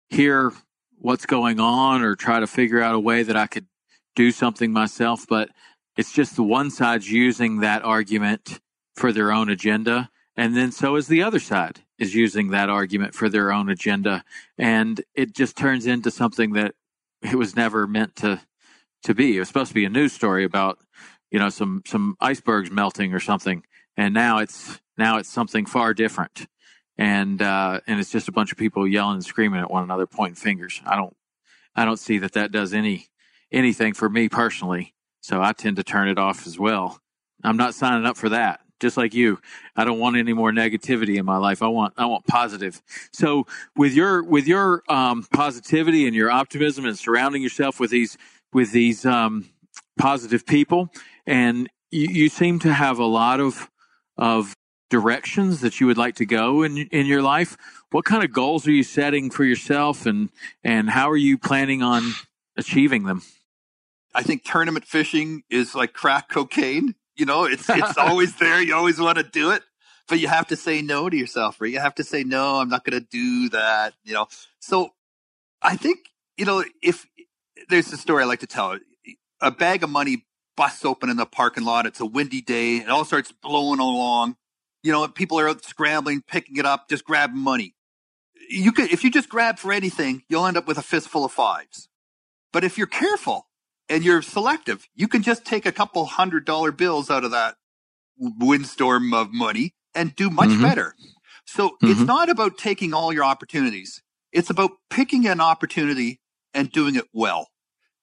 hear what's going on or try to figure out a way that I could do something myself. But it's just the one side's using that argument for their own agenda. And then so is the other side is using that argument for their own agenda. And it just turns into something that it was never meant to, to be. It was supposed to be a news story about, you know, some, some icebergs melting or something. And now it's, now it's something far different. And uh, and it's just a bunch of people yelling and screaming at one another, pointing fingers. I don't I don't see that that does any anything for me personally. So I tend to turn it off as well. I'm not signing up for that. Just like you, I don't want any more negativity in my life. I want I want positive. So with your with your um, positivity and your optimism and surrounding yourself with these with these um, positive people, and you, you seem to have a lot of of directions that you would like to go in in your life. What kind of goals are you setting for yourself, and and how are you planning on achieving them? I think tournament fishing is like crack cocaine. You know, it's it's <laughs> always there. You always want to do it, but you have to say no to yourself, right? You have to say no. I'm not going to do that. You know, so I think you know if there's a story I like to tell. A bag of money busts open in the parking lot. It's a windy day. It all starts blowing along. You know, people are out scrambling, picking it up, just grabbing money. You could, if you just grab for anything, you'll end up with a fistful of fives. But if you're careful, and you're selective. You can just take a couple hundred dollar bills out of that windstorm of money and do much mm-hmm. better. So mm-hmm. it's not about taking all your opportunities. It's about picking an opportunity and doing it well.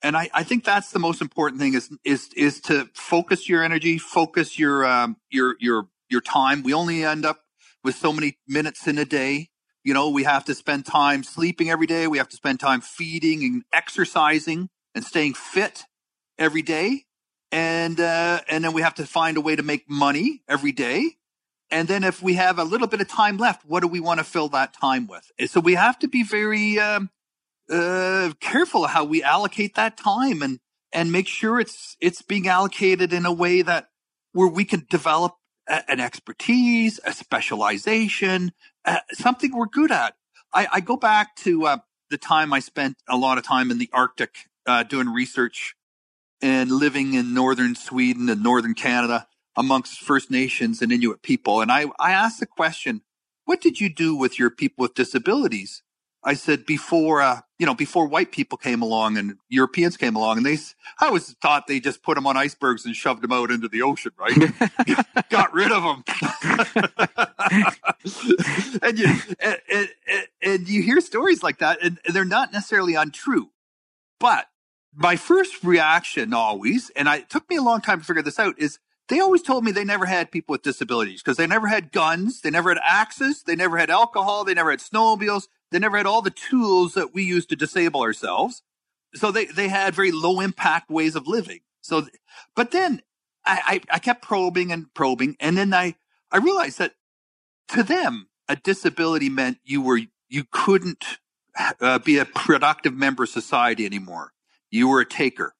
And I, I think that's the most important thing is, is, is to focus your energy, focus your, um, your, your, your time. We only end up with so many minutes in a day. You know, we have to spend time sleeping every day. We have to spend time feeding and exercising and staying fit every day. And, uh, and then we have to find a way to make money every day. And then if we have a little bit of time left, what do we want to fill that time with? So we have to be very, um, uh, careful how we allocate that time and, and make sure it's, it's being allocated in a way that where we can develop a, an expertise, a specialization, uh, something we're good at. I, I go back to, uh, the time I spent a lot of time in the Arctic uh, doing research and living in northern Sweden and northern Canada amongst First Nations and Inuit people. And I, I asked the question, what did you do with your people with disabilities? I said before, uh, you know, before white people came along and Europeans came along, and they, I was thought they just put them on icebergs and shoved them out into the ocean, right? <laughs> Got rid of them. <laughs> and you, and, and, and, you hear stories like that, and they're not necessarily untrue, but my first reaction always, and I, it took me a long time to figure this out, is they always told me they never had people with disabilities because they never had guns, they never had axes, they never had alcohol, they never had snowmobiles, they never had all the tools that we use to disable ourselves. So they, they had very low impact ways of living. So, but then I, I, I kept probing and probing, and then I, I realized that to them, a disability meant you were, you couldn't uh, be a productive member of society anymore you were a taker.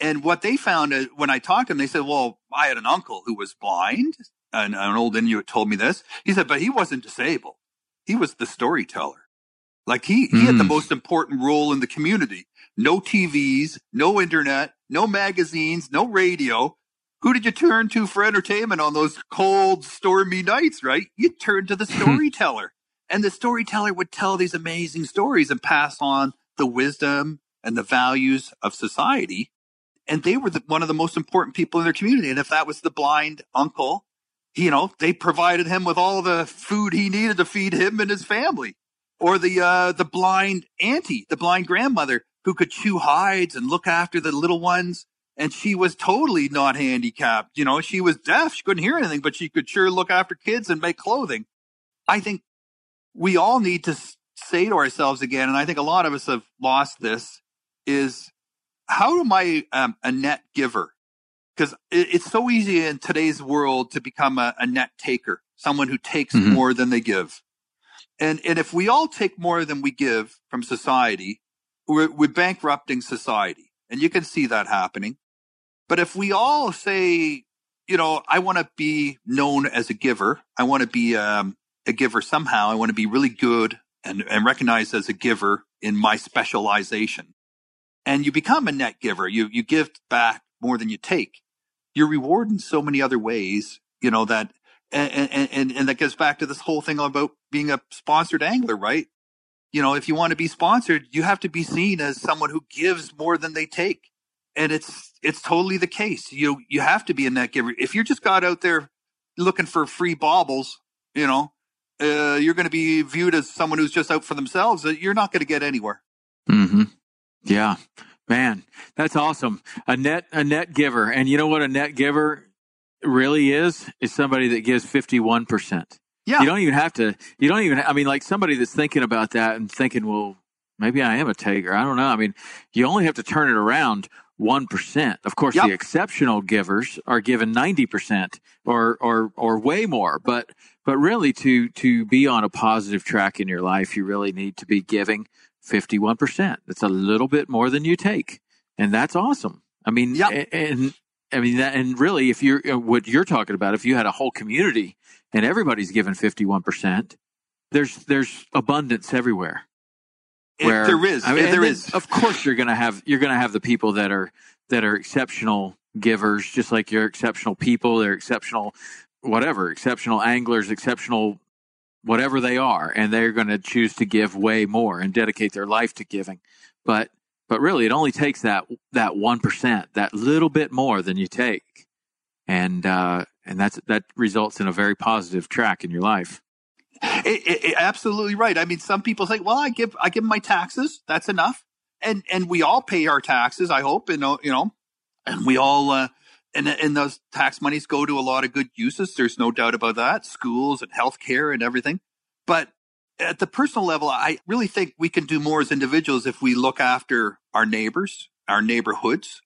And what they found uh, when I talked to them, they said, well, I had an uncle who was blind and an old Inuit told me this. He said, but he wasn't disabled. He was the storyteller. Like he, mm. he had the hmm. most important role in the community. No TVs, no internet, no magazines, no radio. Who did you turn to for entertainment on those cold, stormy nights, right? You turned to the <laughs> storyteller. and the storyteller would tell these amazing stories and pass on the wisdom and the values of society. And they were the, one of the most important people in their community. And if that was the blind uncle, you know, they provided him with all the food he needed to feed him and his family. Or the, uh, the blind auntie, the blind grandmother who could chew hides and look after the little ones. And she was totally not handicapped. You know, she was deaf. She couldn't hear anything, but she could sure look after kids and make clothing. I think we all need to say to ourselves again, and I think a lot of us have lost this, is how am I um, a net giver? Because it, it's so easy in today's world to become a, a net taker, someone who takes mm-hmm. more than they give. And, and if we all take more than we give from society, we're, we're bankrupting society. And you can see that happening. But if we all say, you know, I want to be known as a giver. I want to be um, a giver somehow. I want to be really good and, and recognized as a giver in my specialization and you become a net giver. You, you give back more than you take. You're rewarded in so many other ways, you know, that, and, and, and that gets back to this whole thing about being a sponsored angler, right? You know, if you want to be sponsored, you have to be seen as someone who gives more than they take. And it's, it's totally the case. You, you have to be a net giver. If you're just got out there looking for free baubles, you know, uh, you're going to be viewed as someone who's just out for themselves. uh, You're not going to get anywhere. Mm-hmm. Yeah, man, that's awesome. A net, a net giver, and you know what a net giver really is? Is somebody that gives fifty one percent. Yeah. You don't even have to. You don't even. I mean, like somebody that's thinking about that and thinking, well, maybe I am a taker. I don't know. I mean, you only have to turn it around one percent. Of course, Yep. the exceptional givers are given ninety percent or or or way more. But but really, to to be on a positive track in your life, you really need to be giving fifty one percent. That's a little bit more than you take, and that's awesome. I mean, Yep. and I mean that, and really, if you're uh, what you're talking about, if you had a whole community and everybody's given fifty one percent, there's there's abundance everywhere. It- there is. I mean, there and then, is. Of course, you're gonna have you're gonna have the people that are that are exceptional givers, just like you're exceptional people. They're exceptional, whatever, exceptional anglers, exceptional whatever they are, and they're going to choose to give way more and dedicate their life to giving. But but really, it only takes that that one percent, that little bit more than you take, and uh, and that's that results in a very positive track in your life. It, it, it- absolutely right. I mean, some people say, "Well, I give I give my taxes. That's enough." And and we all pay our taxes. I hope, and you know, and we all uh, and and those tax monies go to a lot of good uses. There's no doubt about that. Schools and healthcare and everything. But at the personal level, I really think we can do more as individuals if we look after our neighbors, our neighborhoods.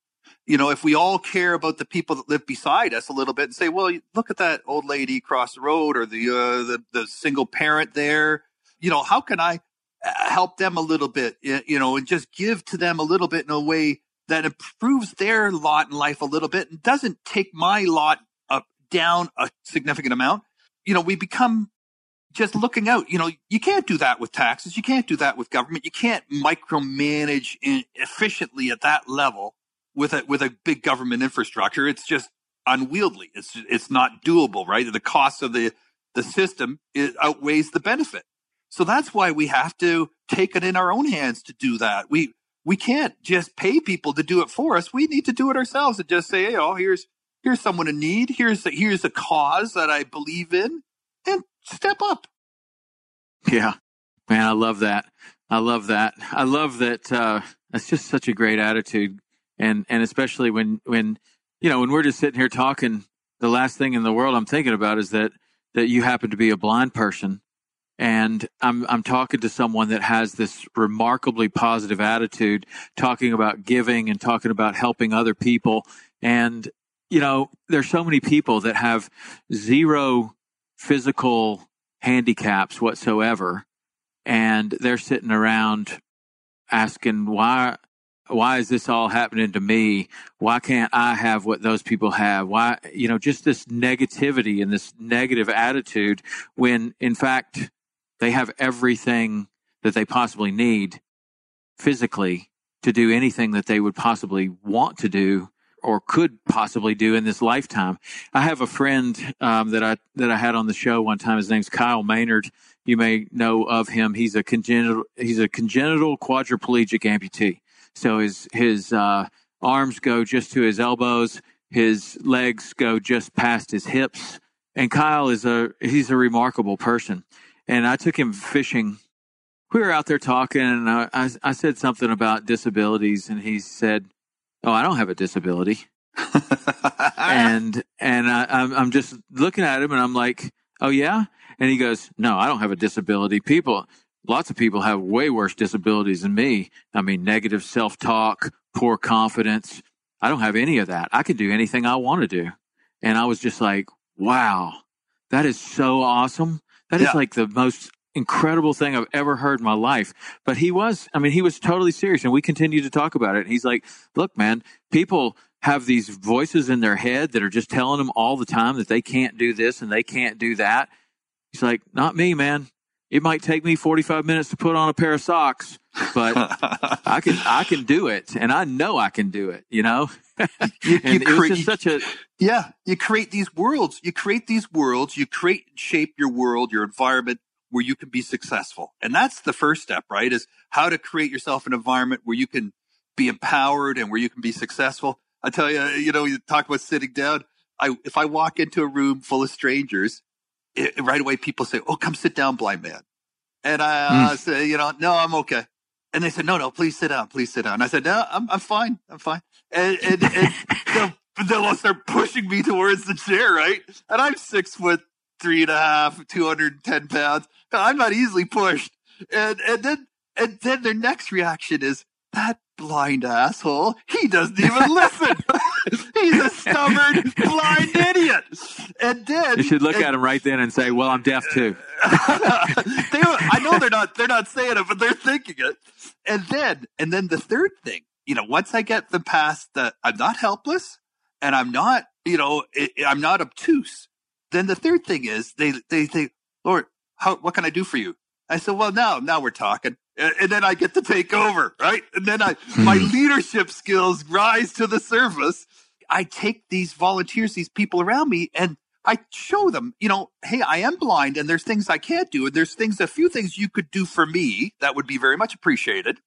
You know, if we all care about the people that live beside us a little bit and say, well, look at that old lady across the road or the, uh, the, the single parent there. You know, how can I uh, help them a little bit, you know, and just give to them a little bit in a way that improves their lot in life a little bit and doesn't take my lot up down a significant amount. You know, we become just looking out. You know, you can't do that with taxes. You can't do that with government. You can't micromanage in, efficiently at that level with a with a big government infrastructure. It's just unwieldy. It's it's not doable, right? The cost of the the system outweighs the benefit. So that's why we have to take it in our own hands to do that. We we can't just pay people to do it for us. We need to do it ourselves and just say, hey, oh, here's here's someone in need. Here's the, here's a cause that I believe in, and step up. Yeah, man, I love that. I love that. I love that. Uh, that's just such a great attitude, and and especially when when you know when we're just sitting here talking, the last thing in the world I'm thinking about is that that you happen to be a blind person, and I'm I'm talking to someone that has this remarkably positive attitude, talking about giving and talking about helping other people, and you know there's so many people that have zero physical handicaps whatsoever and they're sitting around asking why why is this all happening to me? Why can't i have what those people have? Why you know just this negativity and this negative attitude when in fact they have everything that they possibly need physically to do anything that they would possibly want to do or could possibly do in this lifetime. I have a friend um, that I that I had on the show one time. His name's Kyle Maynard. You may know of him. He's a congenital he's a congenital quadriplegic amputee. So his his uh, arms go just to his elbows. His legs go just past his hips. And Kyle is a he's a remarkable person. And I took him fishing. We were out there talking, and I, I, I said something about disabilities, and he said, "Oh, I don't have a disability." <laughs> and and I, I'm I'm just looking at him, and I'm like, "Oh yeah," and he goes, "No, I don't have a disability. People, lots of people have way worse disabilities than me. I mean, negative self talk, poor confidence. I don't have any of that. I can do anything I want to do." And I was just like, "Wow, that is so awesome. That is Yeah. like the most." Incredible thing I've ever heard in my life. But he was, I mean, he was totally serious and we continued to talk about it. And he's like, look, man, people have these voices in their head that are just telling them all the time that they can't do this and they can't do that. He's like, not me, man. It might take me 45 minutes to put on a pair of socks, but I can, I can do it. And I know I can do it, you know? <laughs> You- and you it was just such a, Yeah, you create these worlds. You create these worlds. You create and shape your world, your environment where you can be successful. And that's the first step, right? Is how to create yourself an environment where you can be empowered and where you can be successful. I tell you, you know, you talk about sitting down. I if I walk into a room full of strangers it, right away people say, "Oh, come sit down, blind man," and I uh, mm. say, "You know, no, I'm okay." And they said, "No, no, please sit down, please sit down." And I said, "No, I'm I'm fine, I'm fine." And and, and <laughs> they'll, they'll start pushing me towards the chair, right? And I'm six foot three and a half, two hundred and ten pounds. I'm not easily pushed. And and then and then their next reaction is that blind asshole. He doesn't even <laughs> listen. <laughs> He's a stubborn, blind idiot. And then you should look and, at him right then and say, "Well, I'm deaf too." <laughs> they, I know they're not they're not saying it, but they're thinking it. And then and then the third thing, you know, once I get the past that I'm not helpless and I'm not, you know, I'm not obtuse. Then the third thing is they they think, Lord, how what can I do for you? I said, well, now now we're talking and then I get to take over, right? And then I, my hmm. leadership skills rise to the surface. I take these volunteers, these people around me, and I show them, you know, hey, I am blind and there's things I can't do. And there's things, a few things you could do for me that would be very much appreciated.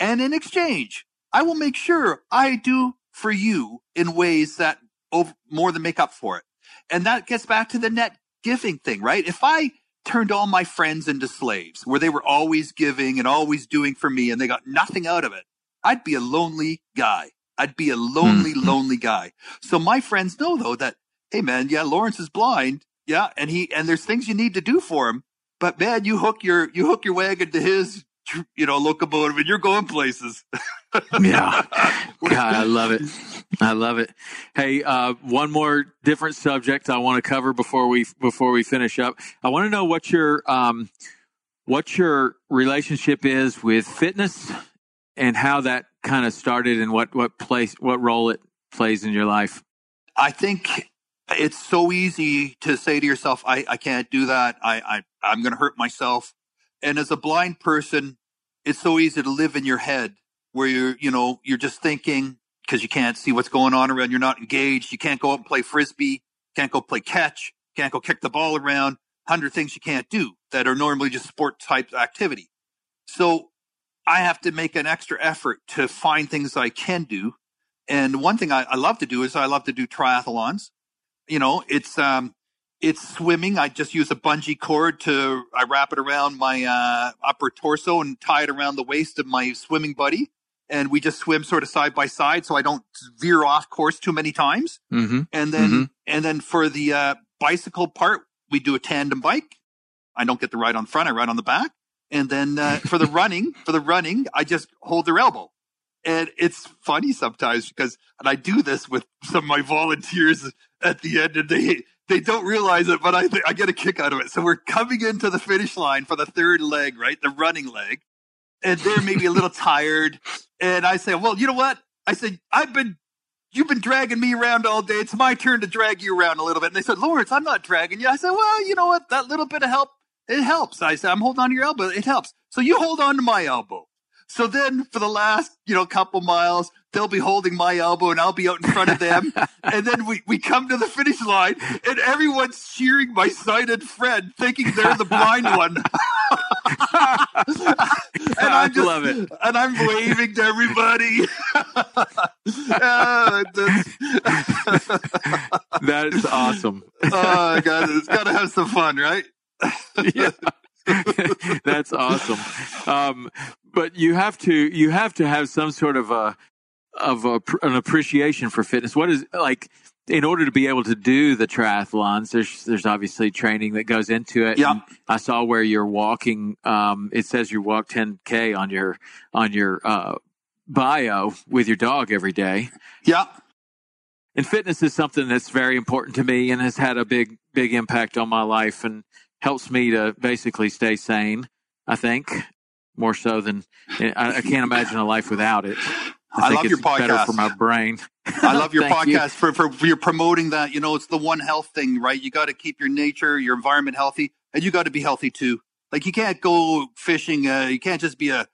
And in exchange, I will make sure I do for you in ways that over, more than make up for it. And that gets back to the net giving thing, right? If I turned all my friends into slaves where they were always giving and always doing for me and they got nothing out of it, I'd be a lonely guy. I'd be a lonely, mm-hmm. lonely guy. So my friends know though that, hey man, yeah, Lawrence is blind. Yeah. And he, and there's things you need to do for him. But man, you hook your, you hook your wagon to his, you know, locomotive and you're going places. <laughs> yeah. <laughs> God, I love it. I love it. Hey, uh, one more different subject I want to cover before we before we finish up. I want to know what your um, what your relationship is with fitness and how that kind of started and what what place what role it plays in your life. I think it's so easy to say to yourself, "I, I can't do that. I, I I'm going to hurt myself." And as a blind person, it's so easy to live in your head where you're you know you're just thinking because you can't see what's going on around. You're not engaged. You can't go out and play frisbee. Can't go play catch. Can't go kick the ball around. Hundred things you can't do that are normally just sport type activity. So I have to make an extra effort to find things I can do. And one thing I, I love to do is I love to do triathlons. You know, it's um, it's swimming. I just use a bungee cord to I wrap it around my uh, upper torso and tie it around the waist of my swimming buddy and we just swim sort of side by side so I don't veer off course too many times. Mm-hmm. And then, mm-hmm. and then for the uh, bicycle part, we do a tandem bike. I don't get the ride on the front, I ride on the back. And then uh, <laughs> for the running, for the running, I just hold their elbow. And it's funny sometimes because, and I do this with some of my volunteers at the end and they, they don't realize it, but I, I get a kick out of it. So we're coming into the finish line for the third leg, right? The running leg and they're maybe a little <laughs> tired. And I say, well, you know what? I said, I've been, you've been dragging me around all day. It's my turn to drag you around a little bit. And they said, Lawrence, I'm not dragging you. I said, well, you know what? That little bit of help, it helps. I said, I'm holding on to your elbow. It helps. So you hold on to my elbow. So then for the last, you know, couple miles, they'll be holding my elbow and I'll be out in front of them. <laughs> and then we, we come to the finish line and everyone's cheering my sighted friend thinking they're the blind one. <laughs> <laughs> and I'm just, love it. And I'm waving to everybody. <laughs> uh, that is awesome. oh, God, it's got to have some fun, right? <laughs> yeah. That's awesome. Um, but you have to you have to have some sort of a of a, an appreciation for fitness. What is like in order to be able to do the triathlons? There's there's obviously training that goes into it. Yeah. I saw where you're walking. Um, it says you walk 10k on your on your uh, bio with your dog every day. Yeah. And fitness is something that's very important to me and has had a big big impact on my life and helps me to basically stay sane. I think more so than I, I can't imagine a life without it. I, I love your podcast for my brain. <laughs> I love <laughs> your podcast you. for, for for you're promoting that. You know, it's the one health thing, right? You got to keep your nature, your environment healthy, and you got to be healthy too. Like you can't go fishing. Uh, you can't just be a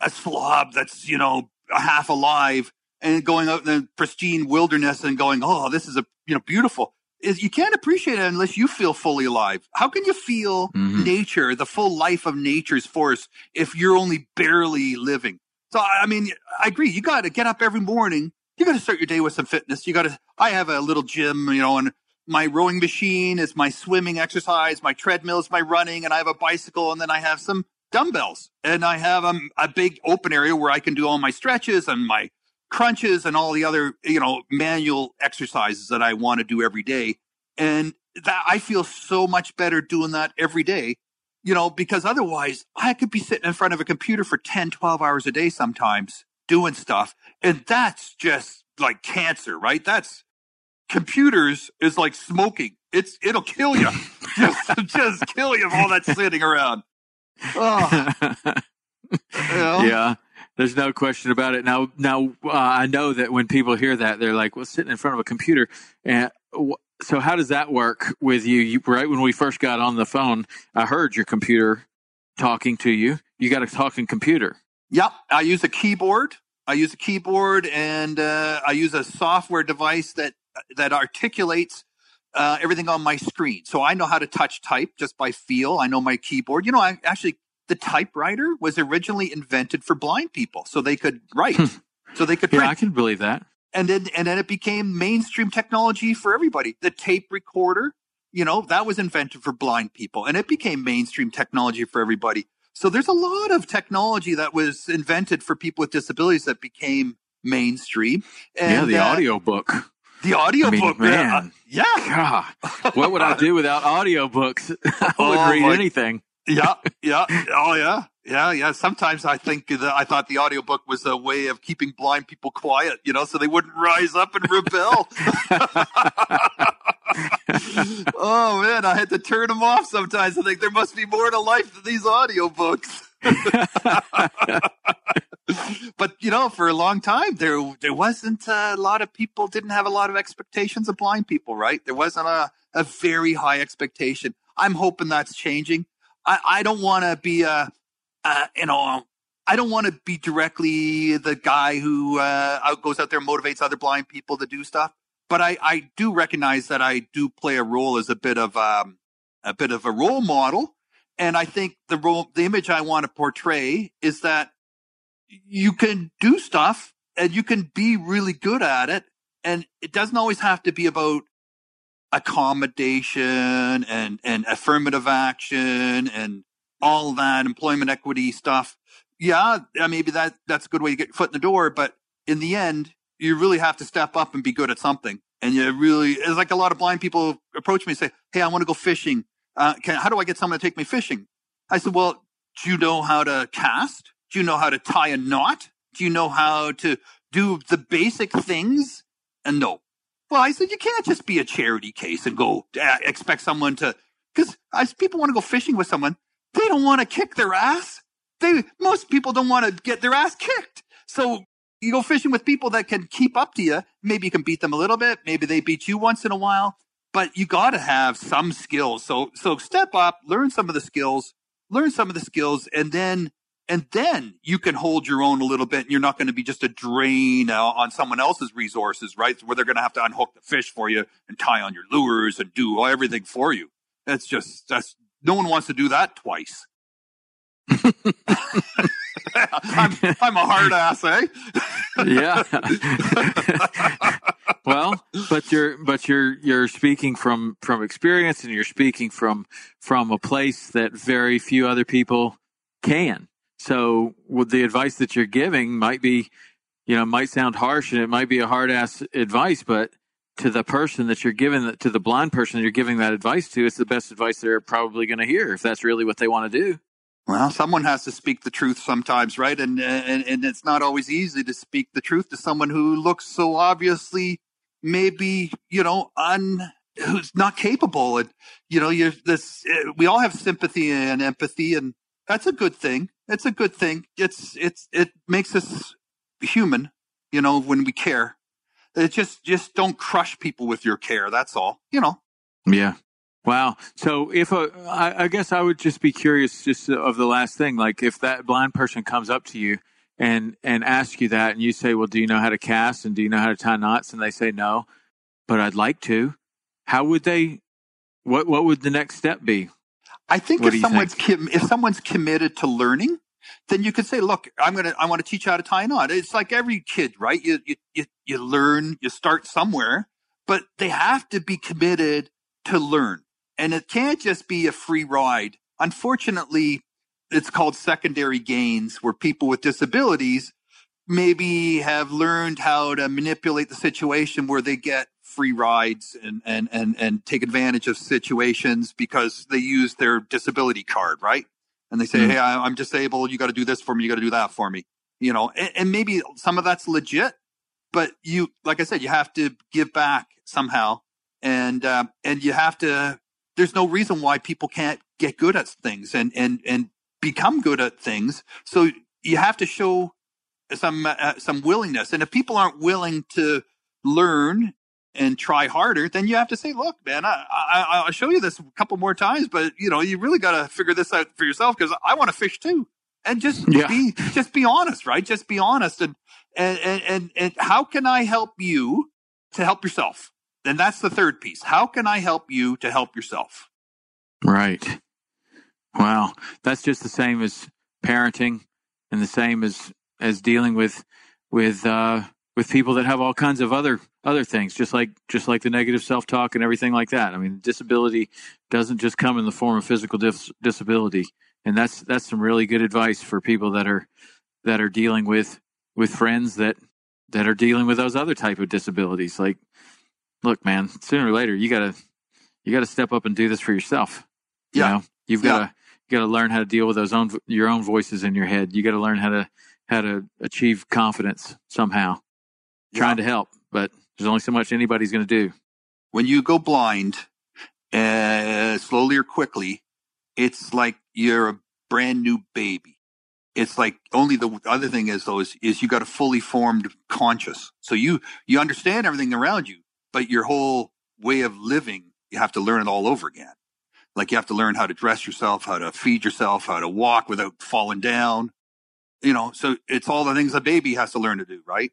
a slob that's you know half alive and going out in the pristine wilderness and going, oh, this is a you know beautiful is you can't appreciate it unless you feel fully alive. How can you feel mm-hmm. nature, the full life of nature's force, if you're only barely living? So, I mean, I agree. You got to get up every morning. You got to start your day with some fitness. You got to, I have a little gym, you know, and my rowing machine is my swimming exercise, my treadmill is my running, and I have a bicycle, and then I have some dumbbells, and I have um, a big open area where I can do all my stretches and my crunches and all the other you know manual exercises that I want to do every day, and that I feel so much better doing that every day. You know, because otherwise I could be sitting in front of a computer for 10, 12 hours a day sometimes doing stuff. And that's just like cancer, right? That's computers is like smoking. It's it'll kill you. <laughs> just just kill you of all that sitting around. Oh. you know? Yeah. There's no question about it. Now, now uh, I know that when people hear that, they're like, "Well, sitting in front of a computer." And so, how does that work with you? you? Right when we first got on the phone, I heard your computer talking to you. You got a talking computer. Yep, I use a keyboard. I use a keyboard, and uh, I use a software device that that articulates uh, everything on my screen. So I know how to touch type just by feel. I know my keyboard. You know, I actually the typewriter was originally invented for blind people, so they could write, hmm. so they could. Print. Yeah, I can believe that. And then and then it became mainstream technology for everybody. The tape recorder, you know, that was invented for blind people, and it became mainstream technology for everybody. So there's a lot of technology that was invented for people with disabilities that became mainstream. And, yeah, the uh, audio book. The audiobook, I mean, man. Uh, yeah. God, what would I do without audiobooks? <laughs> I wouldn't oh, read my, anything. Yeah, yeah. Oh, yeah. Yeah, yeah. Sometimes I think that I thought the audiobook was a way of keeping blind people quiet, you know, so they wouldn't rise up and rebel. <laughs> oh man, I had to turn them off sometimes. I think there must be more to life than these audiobooks. <laughs> but you know, for a long time, there there wasn't a lot of people didn't have a lot of expectations of blind people, right? There wasn't a a very high expectation. I'm hoping that's changing. I, I don't want to be a, a, you know, I don't want to be directly the guy who uh, goes out there and motivates other blind people to do stuff. But I, I do recognize that I do play a role as a bit of um, a bit of a role model, and I think the role, the image I want to portray is that you can do stuff and you can be really good at it. And it doesn't always have to be about accommodation and, and affirmative action and all that employment equity stuff. Yeah, maybe that, that's a good way to get your foot in the door. But in the end, you really have to step up and be good at something. And you really, it's like a lot of blind people approach me and say, Hey, I want to go fishing. Uh, can, how do I get someone to take me fishing? I said, well, do you know how to cast? Do you know how to tie a knot? Do you know how to do the basic things? And no. Well, I said, you can't just be a charity case and go uh, expect someone to, because people want to go fishing with someone, they don't want to kick their ass. They, most people don't want to get their ass kicked. So you go fishing with people that can keep up to you. Maybe you can beat them a little bit. Maybe they beat you once in a while, but you got to have some skills. So, so step up, learn some of the skills, learn some of the skills, and then and then you can hold your own a little bit and you're not going to be just a drain uh, on someone else's resources right? Where they're going to have to unhook the fish for you and tie on your lures and do everything for you. That's just that's no one wants to do that twice. <laughs> I'm, I'm a hard ass eh? Yeah. <laughs> Well but you're but you're you're speaking from from experience and you're speaking from from a place that very few other people can so the advice that you're giving might be, you know, might sound harsh and it might be a hard ass advice, but to the person that you're giving, to the blind person you're giving that advice to, it's the best advice they're probably going to hear if that's really what they want to do. Well, someone has to speak the truth sometimes, right? And, and and it's not always easy to speak the truth to someone who looks so obviously maybe you know un who's not capable. And you know, you're this. Eh, we all have sympathy and empathy, and that's a good thing it's a good thing. It's it's it makes us human, you know, when we care. It just just don't crush people with your care. That's all, you know. Yeah. Wow. So if a, I, I guess I would just be curious, just of the last thing, like if that blind person comes up to you and and asks you that, and you say, "Well, do you know how to cast and do you know how to tie knots?" and they say, "No, but I'd like to." How would they? What what would the next step be? I think what if someone's? Com- if someone's committed to learning, then you could say, "Look, I'm gonna I want to teach you how to tie a knot." It's like every kid, right? You you you, you learn, you start somewhere, but they have to be committed to learn. And it can't just be a free ride. Unfortunately, it's called secondary gains where people with disabilities maybe have learned how to manipulate the situation where they get free rides and, and, and, and take advantage of situations because they use their disability card, right? And they say, mm-hmm. Hey, I, am disabled. You got to do this for me. You got to do that for me. You know, and, and maybe some of that's legit, but you, like I said, you have to give back somehow. And, uh, and you have to, there's no reason why people can't get good at things and, and, and become good at things. So you have to show some, uh, some willingness. And if people aren't willing to learn and try harder, then you have to say, look, man, I, I, will show you this a couple more times, but you know, you really got to figure this out for yourself because I want to fish too. And just yeah. be, just be honest, right? Just be honest. And, and, and, and, and how can I help you to help yourself? And that's the third piece. How can I help you to help yourself? Right. Wow. That's just the same as parenting and the same as, as dealing with, with, uh, with people that have all kinds of other other things just like just like the negative self-talk and everything like that. I mean disability doesn't just come in the form of physical dis- disability. And that's that's some really good advice for people that are that are dealing with with friends that that are dealing with those other type of disabilities. Like look man sooner or later you gotta you gotta step up and do this for yourself you yeah. know? You've gotta you gotta learn how to deal with those own your own voices in your head. You gotta learn how to how to achieve confidence somehow trying to help, but there's only so much anybody's going to do. When you go blind, uh, slowly or quickly, it's like you're a brand new baby. It's like only the other thing is though is, is you got a fully formed conscious. So you, you understand everything around you, but your whole way of living, you have to learn it all over again. Like you have to learn how to dress yourself, how to feed yourself, how to walk without falling down. You know, so it's all the things a baby has to learn to do, right?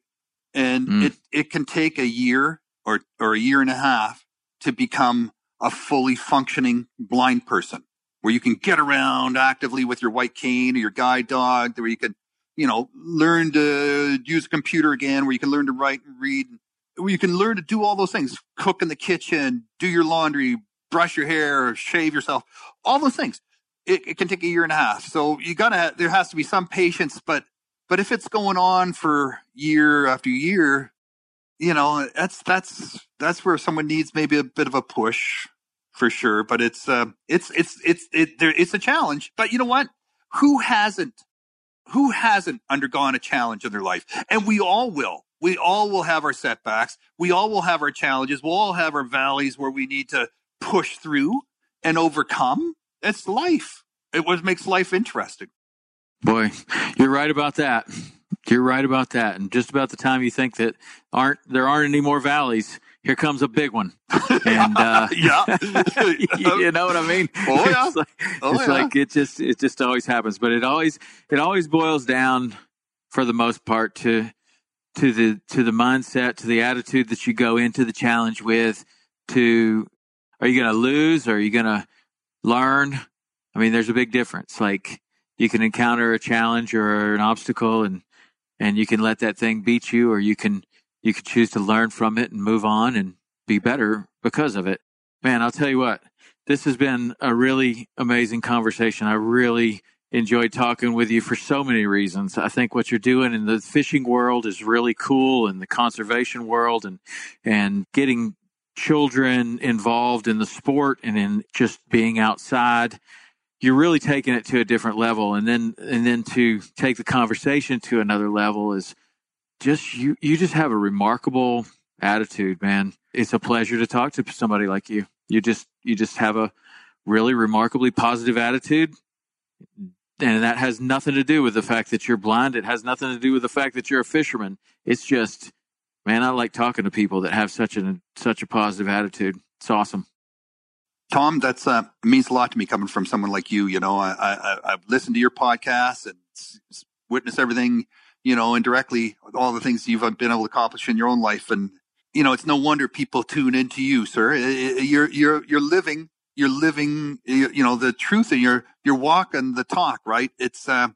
And mm. it it can take a year or or a year and a half to become a fully functioning blind person where you can get around actively with your white cane or your guide dog where you can you know learn to use a computer again where you can learn to write and read where you can learn to do all those things cook in the kitchen do your laundry brush your hair shave yourself all those things it, it can take a year and a half so you gotta there has to be some patience but but if it's going on for year after year, you know, that's that's that's where someone needs maybe a bit of a push for sure. But it's uh, it's it's it's it, there, it's a challenge. But you know what? Who hasn't? Who hasn't undergone a challenge in their life? And we all will. We all will have our setbacks. We all will have our challenges. We'll all have our valleys where we need to push through and overcome. It's life. It what makes life interesting. Boy, you're right about that. You're right about that. And just about the time you think that aren't there aren't any more valleys, here comes a big one. <laughs> And uh, yeah, <laughs> <laughs> you know what I mean? Oh yeah, it's, like, oh, it's yeah. like it just it just always happens. But it always it always boils down for the most part to to the to the mindset, to the attitude that you go into the challenge with. To are you going to lose? Or are you going to learn? I mean, there's a big difference. Like you can encounter a challenge or an obstacle and and you can let that thing beat you or you can you can choose to learn from it and move on and be better because of it. Man i'll tell you what this has been a really amazing conversation. I really enjoyed talking with you for so many reasons. I think what you're doing in the fishing world is really cool and the conservation world and and getting children involved in the sport and in just being outside you're really taking it to a different level. And then and then to take the conversation to another level is just you you just have a remarkable attitude man. It's a pleasure to talk to somebody like you. You just you just have a really remarkably positive attitude. And that has nothing to do with the fact that you're blind. It has nothing to do with the fact that you're a fisherman. It's just man i like talking to people that have such a such a positive attitude. It's awesome Tom, that's uh, means a lot to me coming from someone like you. You know, I, I I've listened to your podcast and witnessed everything, you know, indirectly all the things you've been able to accomplish in your own life, and you know, it's no wonder people tune into you, sir. You're you're you're living you're living you know the truth in your your walk and the talk, right? It's uh,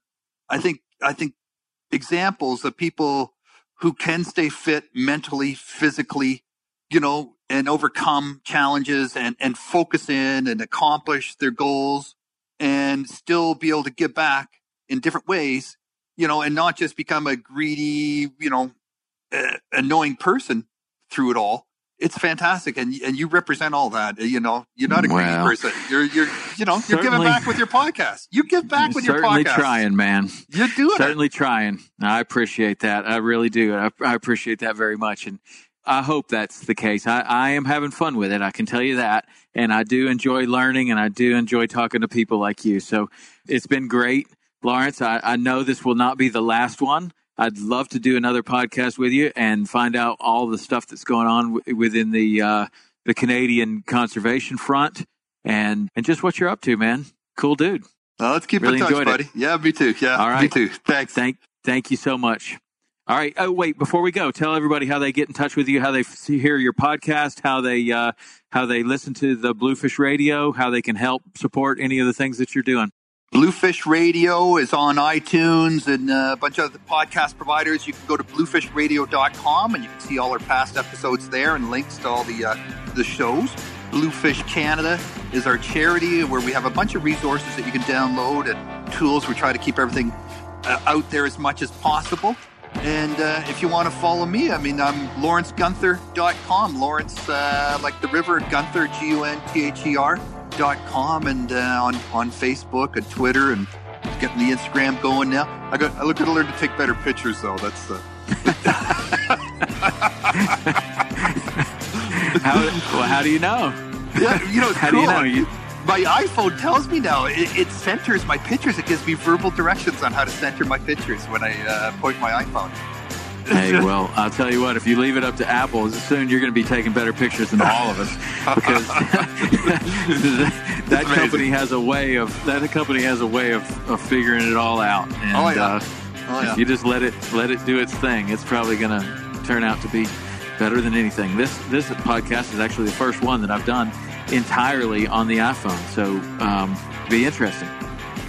I think I think examples of people who can stay fit mentally, physically, you know, and overcome challenges and, and focus in and accomplish their goals and still be able to give back in different ways, you know, and not just become a greedy, you know, uh, annoying person through it all. It's fantastic, and and you represent all that. You know, you're not a greedy Well, person. You're you're you know you're giving back with your podcast. You give back with your podcast. certainly trying, man. You're doing it. certainly trying. I appreciate that. I really do. I, I appreciate that very much, and I hope that's the case. I, I am having fun with it. I can tell you that, and I do enjoy learning, and I do enjoy talking to people like you. So it's been great, Lawrence. I, I know this will not be the last one. I'd love to do another podcast with you and find out all the stuff that's going on w- within the uh, the Canadian conservation front, and and just what you're up to, man. Cool dude. Well, let's keep Really in touch, enjoyed it. buddy. Yeah, me too. Yeah, All right. me too. Thanks. Thank thank you so much. All right. Oh, wait. Before we go, tell everybody how they get in touch with you, how they hear your podcast, how they uh, how they listen to the Bluefish Radio, how they can help support any of the things that you're doing. Bluefish Radio is on iTunes and uh, a bunch of podcast providers. You can go to bluefishradio.com and you can see all our past episodes there and links to all the uh, the shows. Bluefish Canada is our charity where we have a bunch of resources that you can download and tools. We try to keep everything uh, out there as much as possible. And uh, if you want to follow me, I mean, I'm lawrencegunther.com. Lawrence, uh, like the river, Gunther, G U N T H E R dot com, and uh, on on Facebook and Twitter, and getting the Instagram going now. I got I look to learn to take better pictures though. That's the <laughs> How, well, how do you know? yeah, you know, How cool. do you know? You, my iPhone tells me now. It, it centers my pictures. It gives me verbal directions on how to center my pictures when I uh, point my iPhone. hey, <laughs> well, I'll tell you what. If you leave it up to Apple, soon you're going to be taking better pictures than all of us because <laughs> that amazing. company has a way of that company has a way of, of figuring it all out. And, Oh, yeah. uh, Oh yeah. If you just let it let it do its thing, it's probably going to turn out to be better than anything. This this podcast is actually the first one that I've done entirely on the iPhone, so um, be interesting.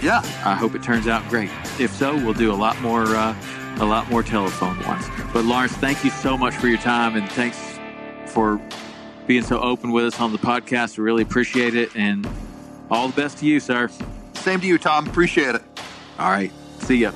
yeah. I hope it turns out great. If so, we'll do a lot more uh, a lot more telephone ones. But Lawrence, thank you so much for your time and thanks for being so open with us on the podcast. We really appreciate it, and all the best to you, sir. Same to you, Tom. Appreciate it. All right, see ya.